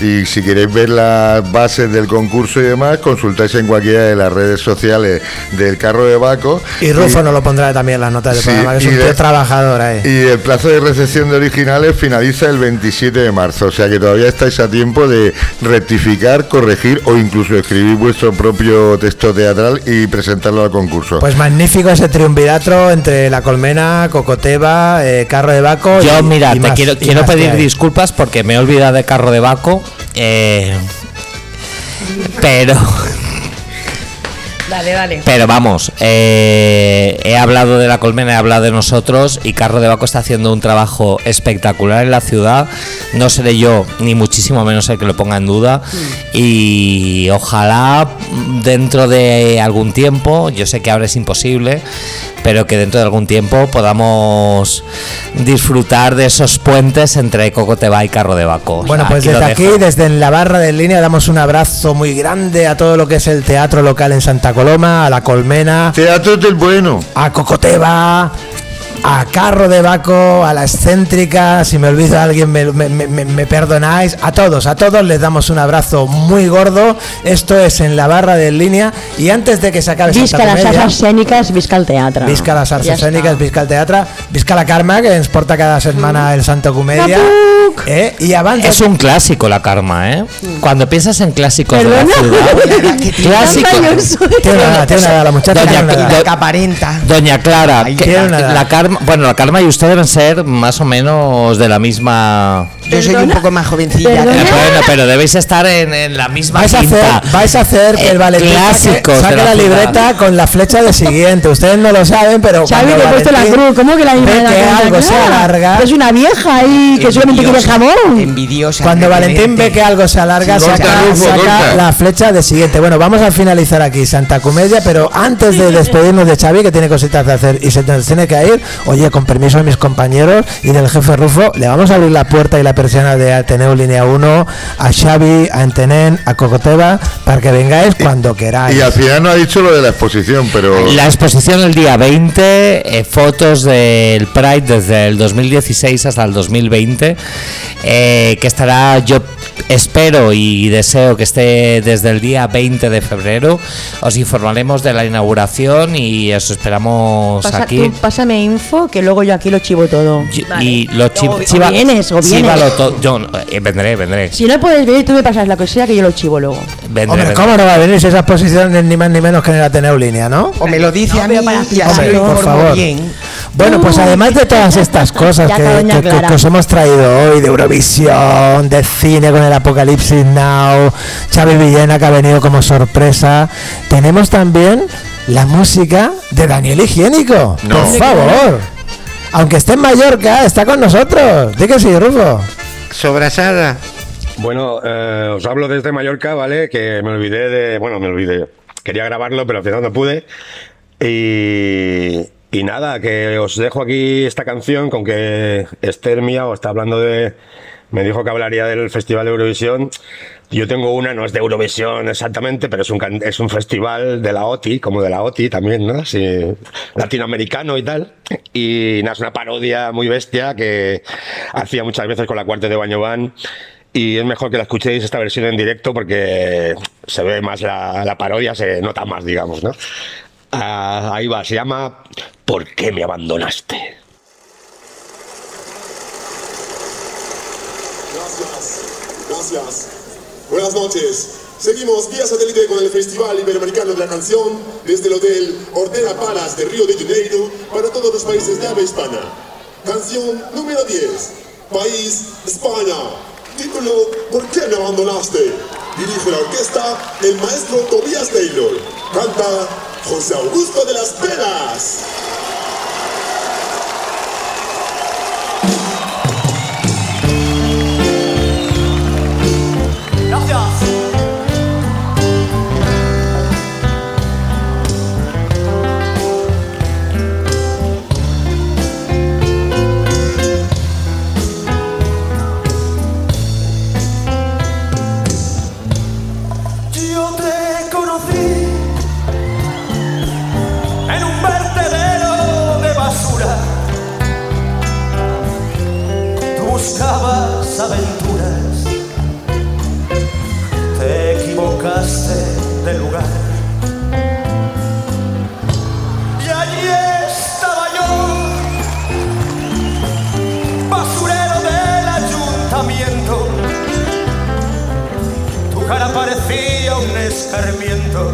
y si queréis ver las bases del concurso y demás, consultáis en cualquiera de las redes sociales del Carro de Baco. Y Rufo nos lo pondrá también en las notas del Sí, programa, que es un de- tío trabajador ahí. Y el plazo de recepción de originales finaliza el 27 de marzo, o sea que todavía estáis a tiempo de rectificar, corregir o incluso escribir vuestro propio texto teatral y presentarlo al concurso. Pues magnífico ese triunvirato entre La Colmena, Cocoteva, eh, Carro de Baco. Yo, y- mira, y te más- quiero, y quiero pedir disculpas porque me he olvidado de Carro de Baco. Eh, pero. Dale, dale. Pero vamos, eh, he hablado de la colmena, he hablado de nosotros y Carro de Baco está haciendo un trabajo espectacular en la ciudad. No seré yo, ni muchísimo menos el que lo ponga en duda. Y ojalá mm, dentro de algún tiempo, yo sé que ahora es imposible, pero que dentro de algún tiempo podamos disfrutar de esos puentes entre Cocoteba y Carro de Baco. O Bueno, sea, pues desde aquí, desde la barra de línea, damos un abrazo muy grande a todo lo que es el teatro local en Santa Coloma, a La Colmena. Teatro del Bueno. A Cocoteva, a Carro de Baco, a la excéntrica, si me olvido de alguien me, me- me- me perdonáis, a todos, a todos les damos un abrazo muy gordo. Esto es en la barra de línea y antes de que se acabe Visca Comedia, arts escèniques, visca el teatre. Visca les arts Ja escèniques, visca el teatre, visca la Carme, que ens porta cada setmana el Santo Comedia. Eh? I abans... Es un clásico la karma, ¿eh? Cuando piensas en clásicos de la ciudad, clásico. Tiene una edad, tiene una edad, la muchacha Doña, tiene una edad. Do- Que aparenta. Doña Clara, que- tiene una edad. la karma, bueno, la karma y usted deben ser más o menos de la misma. Yo soy un poco más jovencilla. Eh, Bueno, pero debéis estar en, en la misma Vais a, hacer, vais a hacer que el Eh, Valentín saque, clásicos saque la, libreta con la flecha de siguiente. Ustedes no lo saben, pero Xavi, que he puesto la cruz. ¿Cómo que la que algo se alarga, Es una vieja ahí que solamente quiere jamón. Envidiosa. Cuando Valentín ve que algo se alarga, Sí, saca, Rufo, saca la flecha de siguiente. Bueno, vamos a finalizar aquí Santa Comedia, pero antes de despedirnos de Xavi, que tiene cositas de hacer y se nos tiene que ir, oye, con permiso de mis compañeros y del jefe Rufo, le vamos a abrir la puerta y la persiana de Ateneo Línea 1 a Xavi, a Entenen, a Cocoteva, para que vengáis cuando queráis. Y al final no ha dicho lo de la exposición, pero... La exposición el día 20, eh, fotos del Pride desde el 2016 hasta el 2020, eh, que estará, yo espero y deseo que esté desde el día 20 de febrero. Os informaremos de la inauguración y os esperamos Pasa- aquí. tú pásame info que luego yo aquí lo chivo todo. Y- Y lo chi- O- o chiva- vienes, o vienes. To- yo, eh, vendré, vendré. Si no puedes venir, tú me pasas la que sea que yo lo chivo luego. vendré, Hombre, vendré. ¿cómo no va a venir si esa exposición es ni más ni menos que en el Ateneo Línea, no? O me lo dice a mí y así Hombre, lo por favor. bien. Bueno, pues además de todas estas cosas que, que- que- Clara. que os hemos traído hoy, de Eurovisión, de cine con el Apocalipsis Now, Xavi Villena que ha venido como sorpresa, tenemos también la música de Daniel Higiénico. No. Por favor. Aunque esté en Mallorca, está con nosotros. Di que sí, Rufo. Sobrasada. Bueno, eh, os hablo desde Mallorca, ¿vale? Que me olvidé de. Bueno, me olvidé. Quería grabarlo, pero al final no pude. Y. Y nada, que os dejo aquí esta canción con que Esther mía os está hablando de. Me dijo que hablaría del Festival de Eurovisión. Yo tengo una, no es de Eurovisión exactamente, pero es un, es un festival de la OTI, como de la OTI también, ¿no? Latinoamericano y tal. Y nada, es una parodia muy bestia que hacía muchas veces con la cuarta de Baño Van. Y es mejor que la escuchéis esta versión en directo porque se ve más la, la parodia, se nota más, digamos, ¿no? Ah, ahí va, se llama ¿Por qué me abandonaste? Gracias, gracias. Buenas noches. Seguimos vía satélite con el Festival Iberoamericano de la Canción desde el Hotel Ordena Palace de Río de Janeiro para todos los países de habla hispana. Canción número 10. País España. Título ¿Por qué me abandonaste? Dirige dirige la orquesta el maestro Tobias Taylor. Canta José Augusto de las Peras. Escarmiento,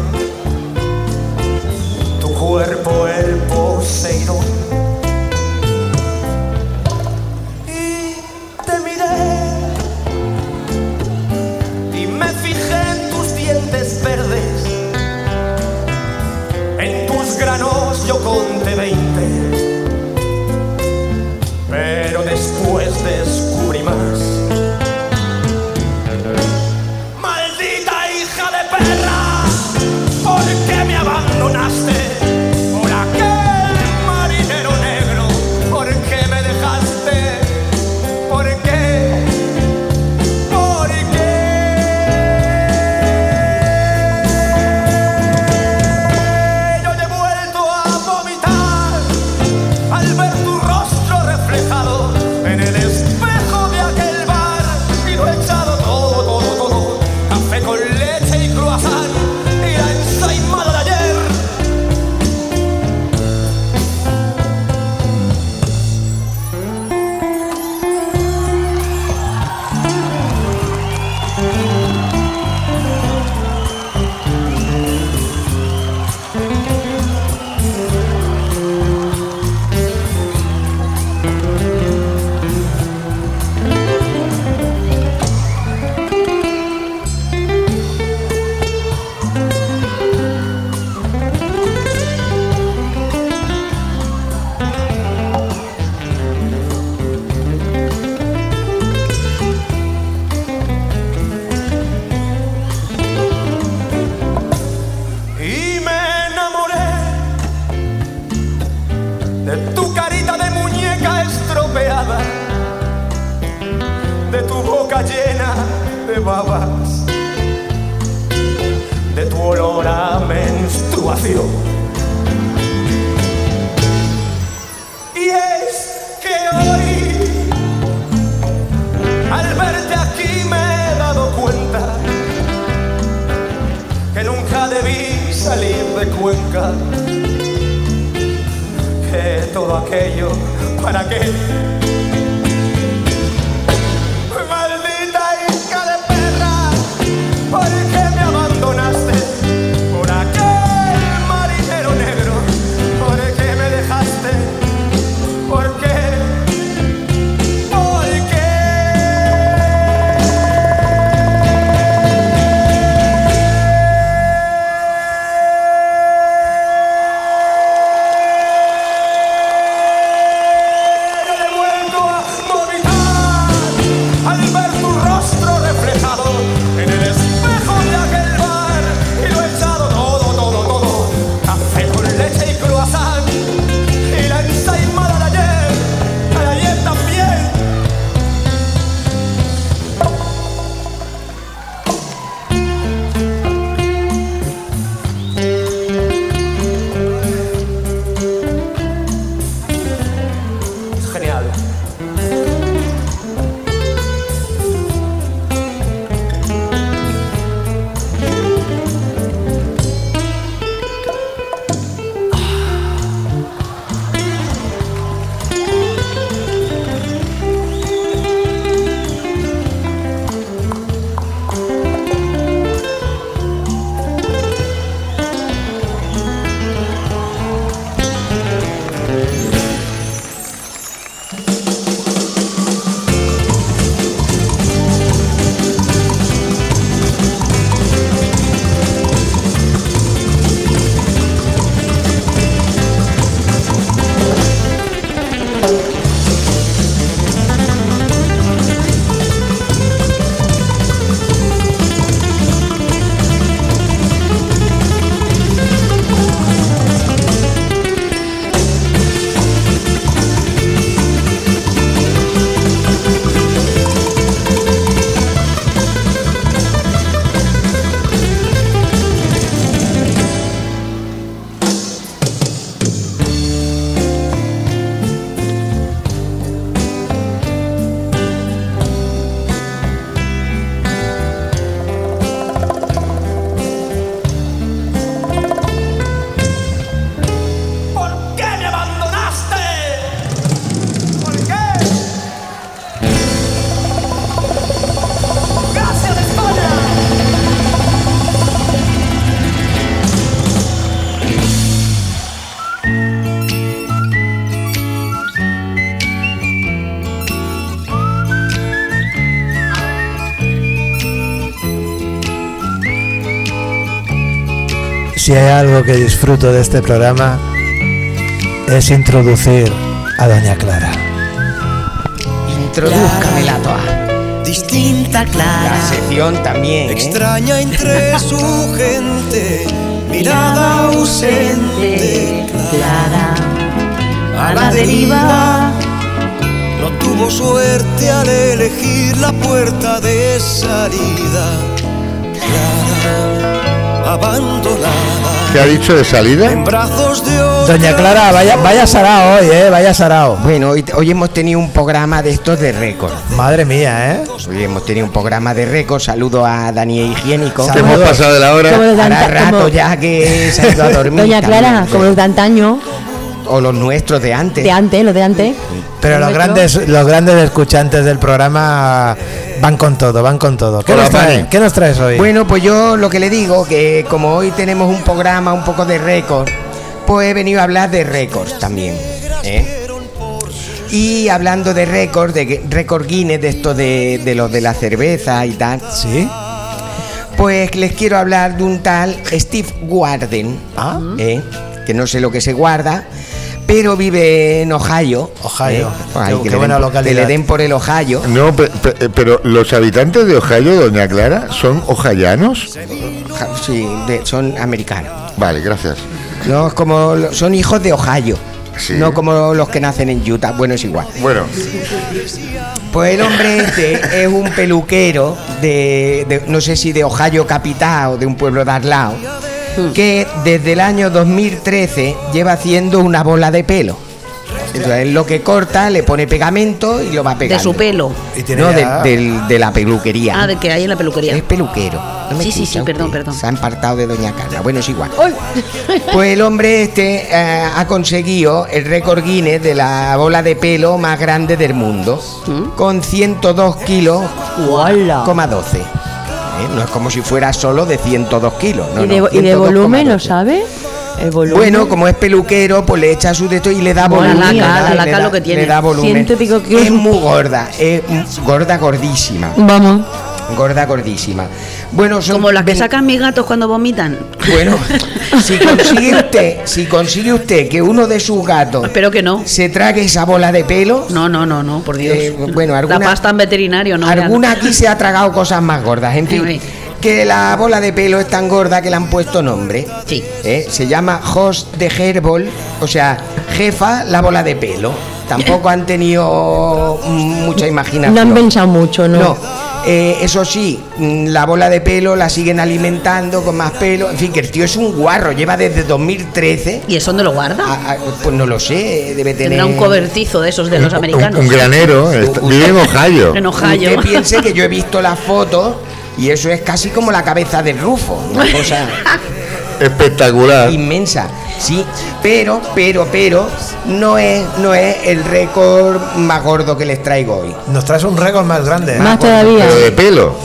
Si hay algo que disfruto de este programa es introducir a Doña Clara. Introdúzcamela toda. Distinta, clara. La sección también, ¿eh? Extraña entre su gente, mirada ausente, clara. A la deriva, no tuvo suerte al elegir la puerta de salida. Clara, abandonada. ¿Qué ha dicho de salida? En brazos de otro. Doña Clara, vaya, vaya sarao hoy, eh, vaya sarao. Bueno, hoy, hoy hemos tenido un programa de estos de récord. Madre mía, eh. Hoy hemos tenido un programa de récord. Saludo a Daniel Higiénico. Hemos pasado de la hora. Como los de Hará anta- rato como- ya que se ha ido a dormir. Doña Clara, también. como los de antaño, O los nuestros de antes. de antes, los de antes. Pero los grandes, los grandes escuchantes del programa van con todo, van con todo. ¿Qué, Hola, nos, trae-. ¿qué nos traes hoy? Bueno, pues yo lo que le digo, que como hoy tenemos un programa un poco de récord, pues he venido a hablar de récords también. ¿eh? Y hablando de récords, de récord Guinness, de esto de, de los de la cerveza y tal, ¿Sí? pues les quiero hablar de un tal Steve Warden, Ah. ¿eh? que no sé lo que se guarda, pero vive en Ohio. Ohio. ¿eh? Ay, Qué- que qué le buena den- localidad. Que le den por el Ohio. No, pe- pe- pero los habitantes de Ohio, Doña Clara, ¿son ojayanos? Ja- Sí, de- son americanos. Vale, gracias. No, es como son hijos de Ohio. Sí. No como los que nacen en Utah. Bueno, es igual. Bueno, Pues el hombre este es un peluquero de, de- no sé si de Ohio capital o de un pueblo de al lado, que desde el año 2013 lleva haciendo una bola de pelo. Entonces, lo que corta, le pone pegamento y lo va pegando. De su pelo. Y tiene No, de, la peluquería. Ah, de que hay en la peluquería. Es peluquero. No me Sí, sí, sí, perdón, usted. perdón. Se ha empartado de Doña Carla. Bueno, es igual. Pues el hombre este eh, ha conseguido el récord Guinness de la bola de pelo más grande del mundo, con 102 kilos, coma 12. ¿Eh? No es como si fuera solo de 102 kilos. No, ¿Y, de, no, y de volumen, 102,12. lo sabe? El volumen. Bueno, como es peluquero, pues le echa su de esto y le da volumen. le la laca, le la da- lo que tiene. Le da volumen. Ciento y pico kilos. Es muy gorda, es gorda, gordísima. Vamos. Gorda, gordísima. Bueno, son Como las que sacan mis gatos cuando vomitan. Bueno, si consigue usted, si consigue usted que uno de sus gatos Espero que no. se trague esa bola de pelo, No, no, no, no, por Dios. eh, bueno, la alguna, pasta en veterinario, no. alguna no. aquí se ha tragado cosas más gordas. En fin, Sí. que la bola de pelo es tan gorda que le han puesto nombre. Sí. ¿eh? Se llama host de Herbol, o sea, jefa la bola de pelo. Tampoco han tenido mucha imaginación. No han pensado mucho, ¿no? No. Eh, eso sí, mm, la bola de pelo la siguen alimentando con más pelo. En fin, que el tío es un guarro, lleva desde 2013. ¿Y eso dónde lo guarda? a- a- pues no lo sé, debe tener. Tendrá un cobertizo de esos de los un, americanos. un granero. vive en Ohio. En Ohio. Usted piense que yo he visto las fotos y eso es casi como la cabeza del Rufo, una cosa Espectacular. inmensa. Sí, pero, pero, pero, no es, no es el récord más gordo que les traigo hoy. Nos traes un récord más grande. ¿eh? Más todavía. Pero de pelo.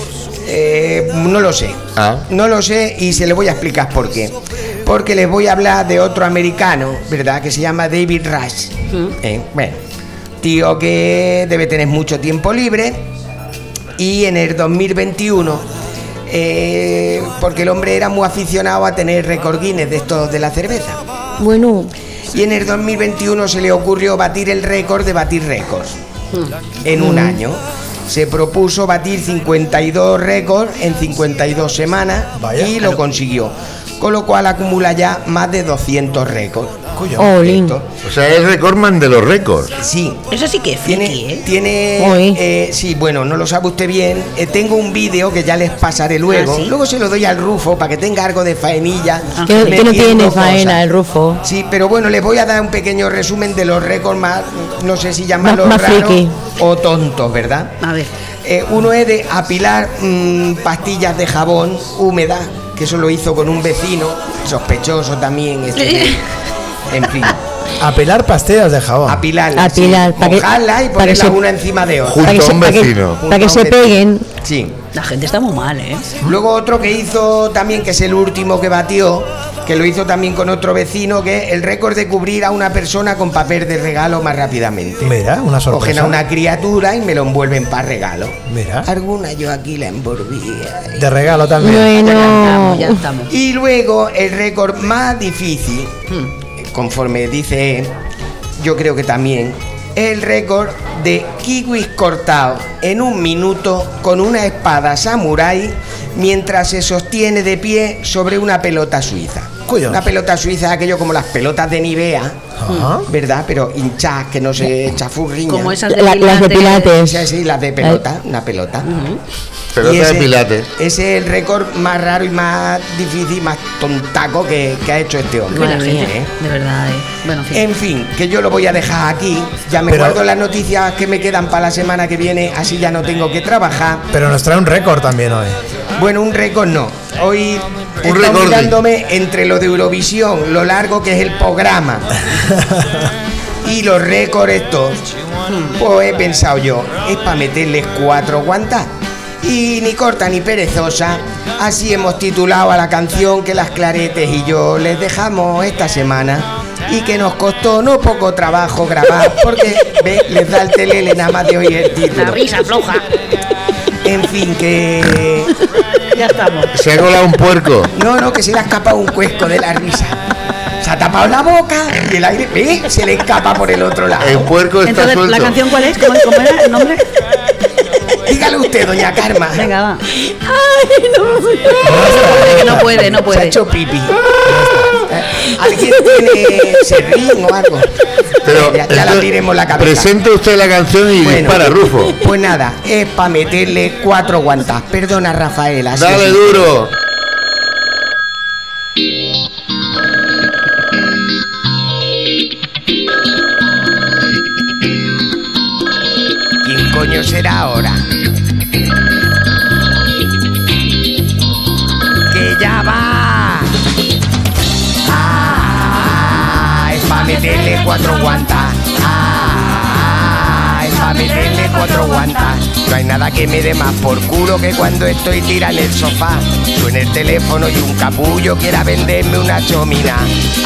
Eh, no lo sé. Ah. No lo sé y se le voy a explicar por qué. Porque les voy a hablar de otro americano, ¿verdad? Que se llama David Rush. Eh, bueno, tío que debe tener mucho tiempo libre y en el 2021, eh, porque el hombre era muy aficionado a tener récord Guinness de estos de la cerveza. Bueno, Y en el 2021 se le ocurrió batir el récord de batir récords en un año. Se propuso batir 52 récords en 52 semanas Vaya. y lo consiguió. Con lo cual acumula ya más de 200 récords. Olin. Esto. O sea, es recordman de los récords. Sí. Eso sí que es friki, Tiene, ¿eh? tiene eh, sí, bueno, no lo sabe usted bien. Eh, tengo un vídeo que ya les pasaré luego. ¿Ah, sí? Luego se lo doy al Rufo para que tenga algo de faenilla. que, que no tiene cosas. faena el Rufo. Sí, pero bueno, les voy a dar un pequeño resumen de los récords más, no sé si llamarlos Más- más raros friki. o tontos, ¿verdad? A ver. Eh, uno es de apilar mm, pastillas de jabón húmedas, que eso lo hizo con un vecino, sospechoso también. este, en fin, Apilar pastillas de jabón. apilarlas. Apilar, sí, pa' que- mojarlas y pa' que ponerlas se- una encima de otra. Junto Para que, a se, un para que- vecino. para que a se peguen. Sí. La gente está muy mal, ¿eh? Luego otro que hizo también, que es el último que batió, que lo hizo también con otro vecino, que es el récord de cubrir a una persona con papel de regalo más rápidamente. Mira, una Cogen sorpresa. a una criatura y me lo envuelven para regalo. Mira. Alguna yo aquí la envolvía. De regalo también. Bueno. Ya estamos. Y luego el récord más difícil, Hmm. Conforme dice, yo creo que también, el récord de kiwis cortados en un minuto con una espada samurái mientras se sostiene de pie sobre una pelota suiza. Cuyo. Una pelota suiza, aquello como las pelotas de Nivea, Ajá. ¿verdad? Pero hinchadas, que no se chafurriñan. Como esas de La- las de Pilates. Sí, sí, las de pelota, una pelota. Pelota Y de pilates. Ese es el récord más raro y más difícil, más tontaco que, que ha hecho este hombre. ¿eh? de verdad, ¿eh? Bueno, en fin. En fin, que yo lo voy a dejar aquí. Ya me Pero- guardo las noticias que me quedan para la semana que viene, así ya no tengo que trabajar. Pero nos trae un récord también hoy. Bueno, un récord no. Hoy Un estoy mirándome entre lo de Eurovisión, lo largo que es el programa y los récords estos. Pues he pensado yo, es para meterles cuatro guantas. Y ni corta ni perezosa, así hemos titulado a la canción que las claretes y yo les dejamos esta semana y que nos costó no poco trabajo grabar porque ve, les da el telele nada más de oír el La título. risa floja. En fin, que Ya estamos. Se ha colado un puerco. No, no, que se le ha escapado un cuesco de la risa. Se ha tapado la boca y el aire ¡eh! se le escapa por el otro lado. El puerco está Entonces, suelto. ¿la canción cuál es? ¿Cómo, cómo era el nombre? Dígale usted, doña Karma. Venga, va. Que no puede, no Se ha puede. hecho pipi. ¿Alguien tiene serrín o algo? Pero ya, ya la tiremos la cabeza. Presente usted la canción y Bueno, dispara, Rufo. Pues nada, es para meterle cuatro guantas. Perdona, Rafael. así Dale duro. No hay nada que me dé más por culo que cuando estoy tirada en el sofá. Suena el teléfono y un capullo quiera venderme una chomina.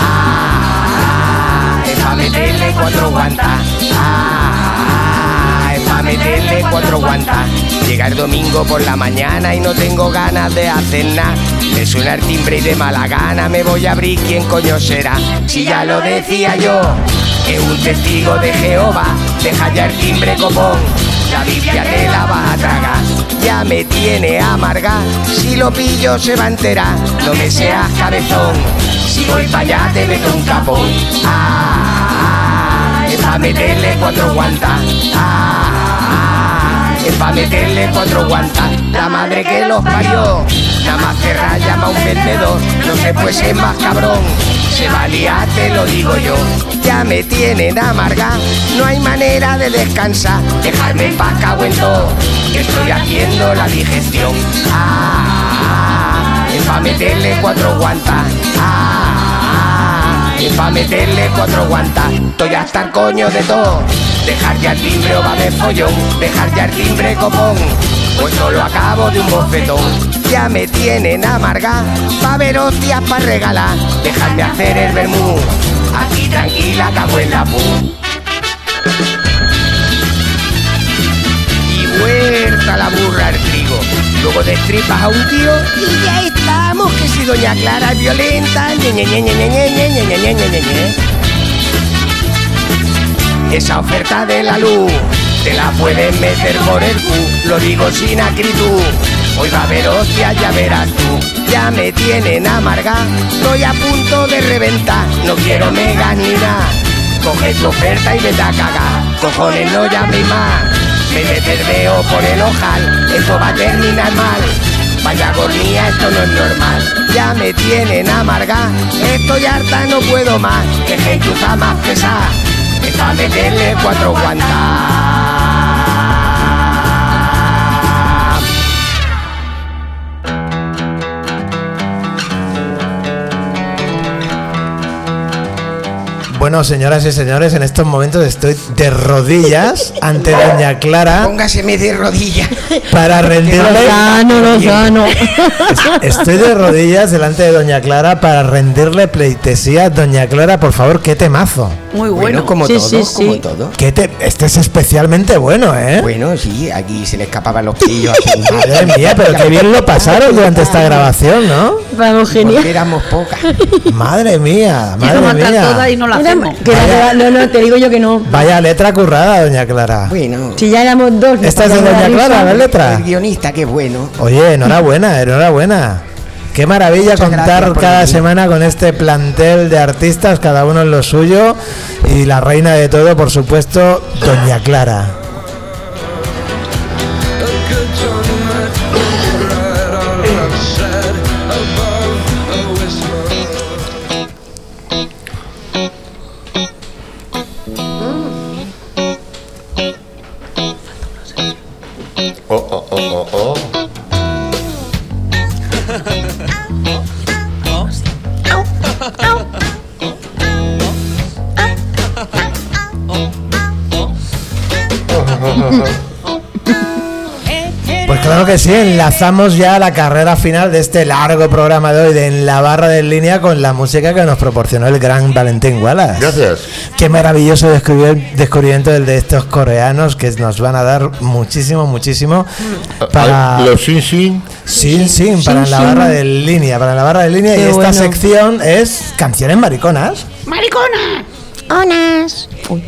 Ah, es para meterle cuatro guantas. Ah, es para meterle cuatro guantas. Llega el domingo por la mañana y no tengo ganas de hacer nada. Me suena el timbre y de mala gana me voy a abrir quién coño será. Si ya lo decía yo, que un testigo de Jehová deja ya el timbre copón. La Biblia te la vas a tragar, ya me tiene amarga. Si lo pillo se va a enterar, no me seas cabezón. Si voy para allá te meto un capón. Ah, es para meterle cuatro guantas. Ah, para meterle cuatro guantas. La madre que los parió. Nada más llama a un vendedor. No se puede más cabrón. Se va a liar, te lo digo yo. Ya me tienen amarga. No hay manera de descansar. Dejarme en paz, cago en. Que estoy haciendo la digestión. Ah, es para meterle cuatro guantas. Ah, para meterle cuatro guantas. Estoy hasta el coño de todo. Dejar ya el timbre o va de follón. Dejar ya el timbre copón. Pues solo acabo de un bofetón. Ya me tienen amarga. Va a haber hostias para regalar. Dejarme hacer el vermú. Aquí tranquila, cago en la pu. y huerta la burra luego destripas a un tío y ya estamos, que si Doña Clara es violenta, Esa oferta de la luz te la puedes meter por el cu, lo digo sin acritud. Hoy va a haber hostia, ya verás tú. Ya me tienen amarga, estoy a punto de reventar. No quiero mega ni nada. Coge tu oferta y vete a cagar. Cojones, no llames más. Me mete el dedo por el ojal, esto va a terminar mal. Vaya agonía, esto no es normal. Ya me tienen amarga, estoy harta, no puedo más. Que gentuza más pesada, es pa' meterle cuatro guantas. Bueno, señoras y señores, en estos momentos estoy de rodillas ante Doña Clara Póngaseme de rodillas. para rendirle. Lozano, Lozano. Estoy de rodillas delante de Doña Clara para rendirle pleitesía. Doña Clara, por favor, qué temazo. Muy Bueno, bueno. como Sí, todo, sí, sí. como todo. Qué te- Este es especialmente bueno, ¿eh? Bueno, sí, aquí se le escapaban los pillos. Madre mía, pero qué bien lo pasaron durante esta grabación, ¿no? Vamos, genial. Porque éramos pocas. Madre mía, madre mía. y no la hacemos. que no, no, te digo yo que no. Vaya letra currada, Doña Clara. Bueno, Si ya éramos dos. Esta es de Doña la Clara, la letra. el guionista, qué bueno. Oye, enhorabuena, enhorabuena. Qué maravilla Muchas contar cada semana con este plantel de artistas, cada uno en lo suyo. Y la reina de todo, por supuesto, Doña Clara. Oh, oh, oh, oh, oh. Claro que sí, enlazamos ya la carrera final de este largo programa de hoy de En la barra de línea con la música que nos proporcionó el gran Valentín Wallace. Gracias. Qué maravilloso descubrimiento el de estos coreanos que nos van a dar muchísimo, muchísimo para... Ah, Los Sin Sin. Sí, sí, para Sí, la sí. barra de línea, para la barra de línea Qué y esta bueno. sección es canciones mariconas. ¡Maricona! Onas. Uy.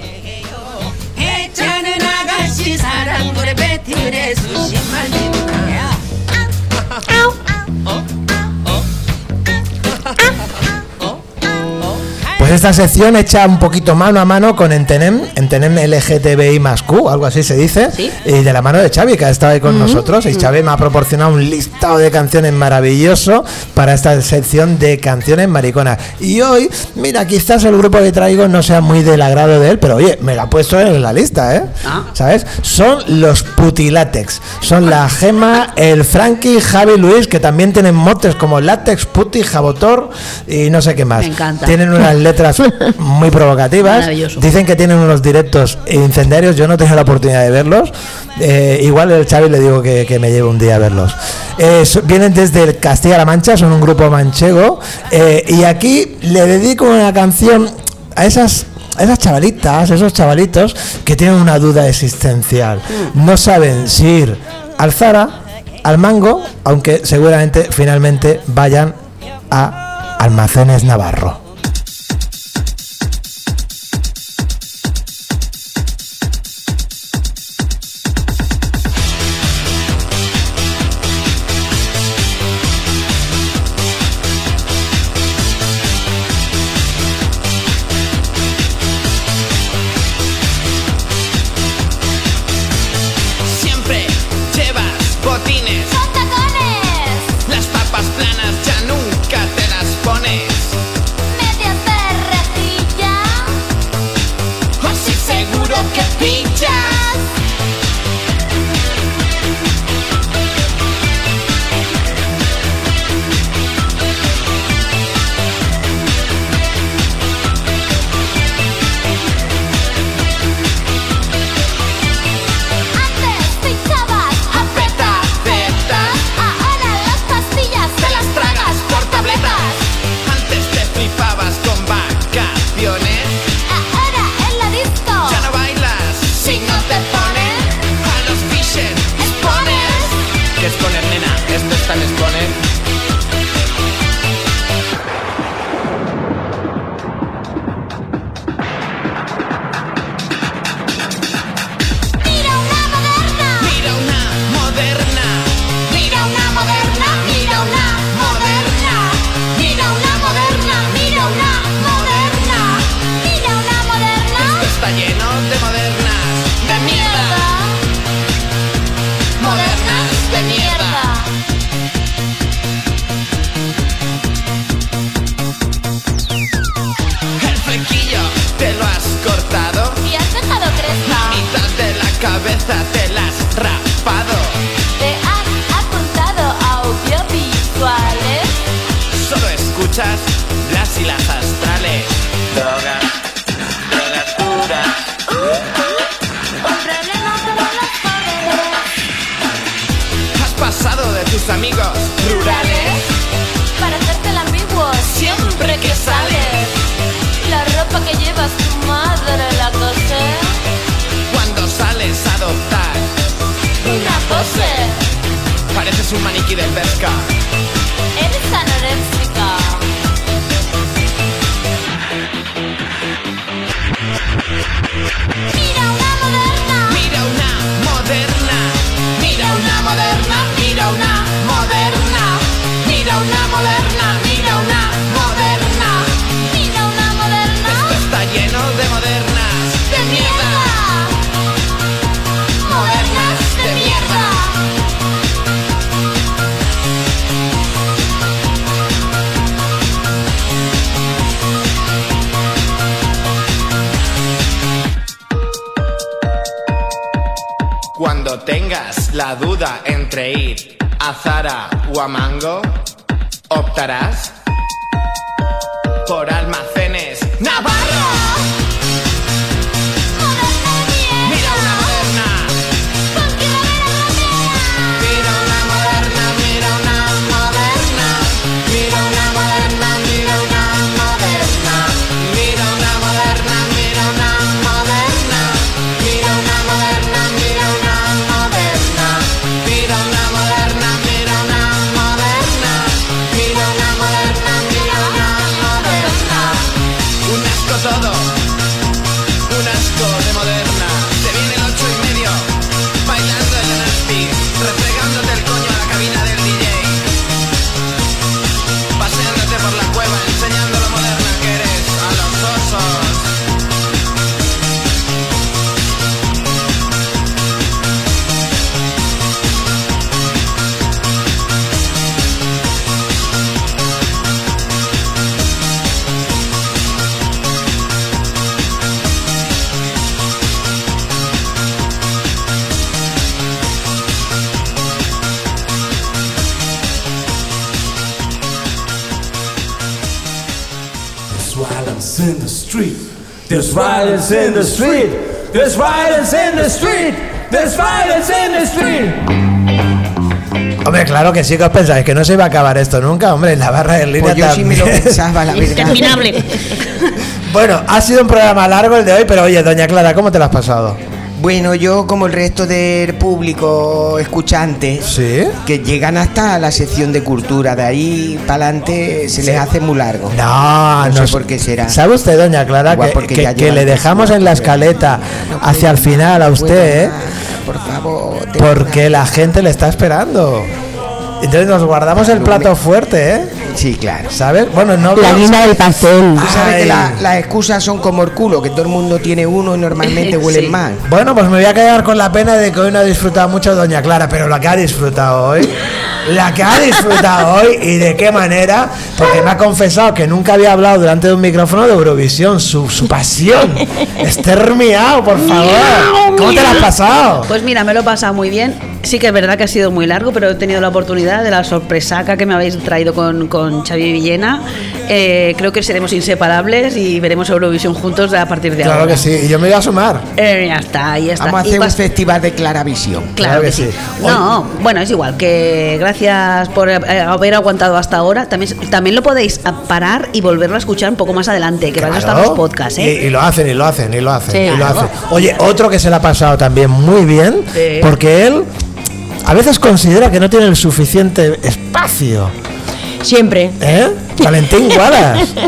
Pues esta sección hecha un poquito mano a mano con Entenem, Entenem LGTBI más Q, algo así se dice, Sí. y de la mano de Xavi, que ha estado ahí con nosotros, y Xavi me ha proporcionado un listado de canciones maravilloso para esta sección de canciones mariconas. Y hoy, mira, quizás el grupo que traigo no sea muy del agrado de él, pero oye, me la ha puesto en la lista, ¿eh? Ah. ¿Sabes? Son los putilátex. Son la Gema, el Frankie, Javi Luis, que también tienen motes como látex, puti, jabotor y no sé qué más. Me encanta. Tienen unas letras muy provocativas. Dicen que tienen unos directos incendiarios. Yo no tengo la oportunidad de verlos. Eh, igual el Xavi le digo que, que me lleve un día a verlos. Eh, vienen desde el Castilla-La Mancha, son un grupo manchego. eh, y aquí le dedico una canción a esas a esas chavalitas, esos chavalitos que tienen una duda existencial. No saben si ir al Zara, al Mango, aunque seguramente finalmente vayan a Almacenes Navarro. Violence in the street. There's violence in the street. There's violence in the street. Hombre, claro que sí que os pensáis que no se iba a acabar esto nunca, hombre, en la barra de línea Pues yo sí me lo también. pensaba, la verdad. Interminable. Bueno, ha sido un programa largo el de hoy, pero oye, doña Clara, ¿cómo te lo has pasado? Bueno, yo como el resto del público escuchante, ¿Sí? que llegan hasta la sección de cultura, de ahí para adelante se les hace muy largo. No, no no sé por qué será. ¿Sabe usted, doña Clara, Igual que, que- que le dejamos en la escaleta hacia el final a usted, ¿eh? Por favor, Porque la gente le está esperando. Entonces nos guardamos el plato fuerte, ¿eh? Sí, claro. ¿Sabes? Bueno, no La guinda del pastel. Tú sabes que la- las excusas son como el culo, que todo el mundo tiene uno y normalmente huelen Sí. mal. Bueno, pues me voy a quedar con la pena de que hoy no ha disfrutado mucho Doña Clara, pero la que ha disfrutado hoy, la que ha disfrutado hoy y de qué manera, porque me ha confesado que nunca había hablado delante de un micrófono de Eurovisión, su, su pasión. Esther Miau, por favor. ¿Cómo te la has pasado? Pues mira, me lo he pasado muy bien. Sí que es verdad que ha sido muy largo, pero he tenido la oportunidad de la sorpresaca que me habéis traído con, con Xavi Villena. Eh, creo que seremos inseparables y veremos Eurovisión juntos a partir de Claro ahora. que sí, y yo me voy a sumar. Eh, ya está, ya está. Vamos a Y hacer un festival de Claravisión. Claro que sí. No, bueno, es igual que gracias por eh, haber aguantado hasta ahora. También, también lo podéis a- parar y volverlo a escuchar un poco más adelante, que van a estar Claro. los podcasts, ¿eh? Y, y lo hacen, y lo hacen, y lo hacen, Sí, y lo claro. hacen. Oye, otro que se le ha pasado también muy bien, Sí. porque él a veces considera que no tiene el suficiente espacio. Siempre. ¿Eh? Valentín Guadas.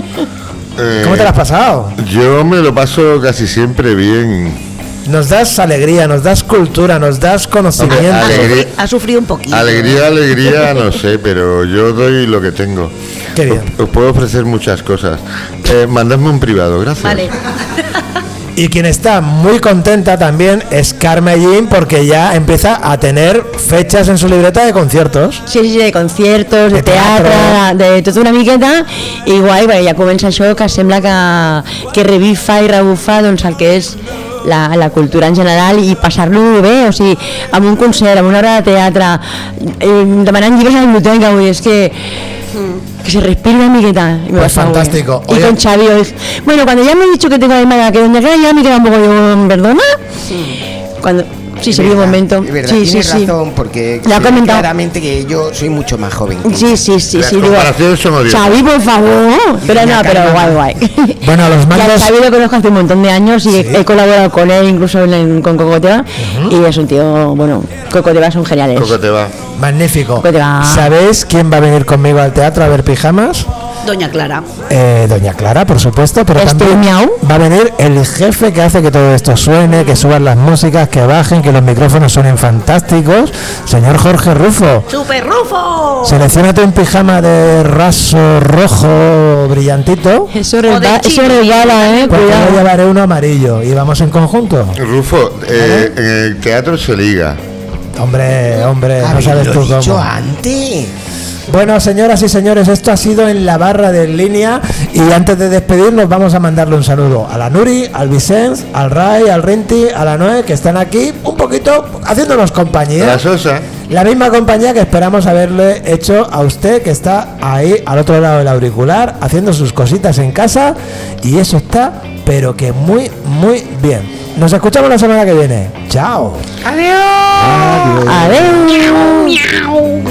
Eh, ¿Cómo te lo has pasado? Yo me lo paso casi siempre bien. Nos das alegría, nos das cultura, nos das conocimiento. Hombre, alegría, Ha sufrido un poquito. alegría, alegría, no sé, pero yo doy lo que tengo. Qué bien. Os, os puedo ofrecer muchas cosas. Eh, mandadme un privado, gracias. Vale. Y quien está muy contenta también es Carmellín porque ya empieza a tener fechas en su libreta de conciertos. Sí, sí, de conciertos, de, De teatre. de tota una miqueta i guai, perquè ja comença això que sembla que, que revifa i rebufa doncs, el que és la, la cultura en general i passar-lo bé, o sigui, amb un concert, amb una obra de teatre, eh, demanant llibres a la biblioteca, vull dir, és que que se respire una miqueta. y me Pues fantástico. Y con Xavi, bueno, cuando ya me he dicho que tengo la imagen que doña Clara ya me queda un poco yo, ¿perdona? Cuando Sí, es sería un momento. es verdad, Sí, sí, tienes sí. razón, porque comentado. claramente que yo soy mucho más joven. que Sí, sí, sí, Las sí. Digo, comparaciones son odiosas. Xavi, por favor. Pero no, pero guay, guay. Bueno, los mandos. Xavi lo conozco hace un montón de años y he, he colaborado con él incluso en- con Cocoteva. Y es un tío, bueno, Cocoteva son geniales. Coco te va. Magnífico. Pues va. ¿Sabéis quién va a venir conmigo al teatro a ver pijamas? Doña Clara. Eh, Doña Clara, por supuesto, pero Este también miau. va a venir el jefe que hace que todo esto suene, que suban las músicas, que bajen, que los micrófonos suenen fantásticos. Señor Jorge Rufo, ¡Super Rufo! seleccionate un pijama de raso rojo brillantito. Eso, resbala, eh. Porque yo Cuidado. llevaré uno amarillo y vamos en conjunto. Rufo, eh, en el teatro se liga. Hombre, hombre, no sabes tú dicho cómo. antes. Bueno, señoras y señores, esto ha sido en la barra de línea y antes de despedirnos vamos a mandarle un saludo a la Nuri, al Vicens, al Ray, al Rinti, a la Noé, que están aquí un poquito haciéndonos compañía. La Sosa. La misma compañía que esperamos haberle hecho a usted que está ahí al otro lado del auricular haciendo sus cositas en casa y eso está pero que muy muy bien. Nos escuchamos la semana que viene. Chao. Adiós. Miau.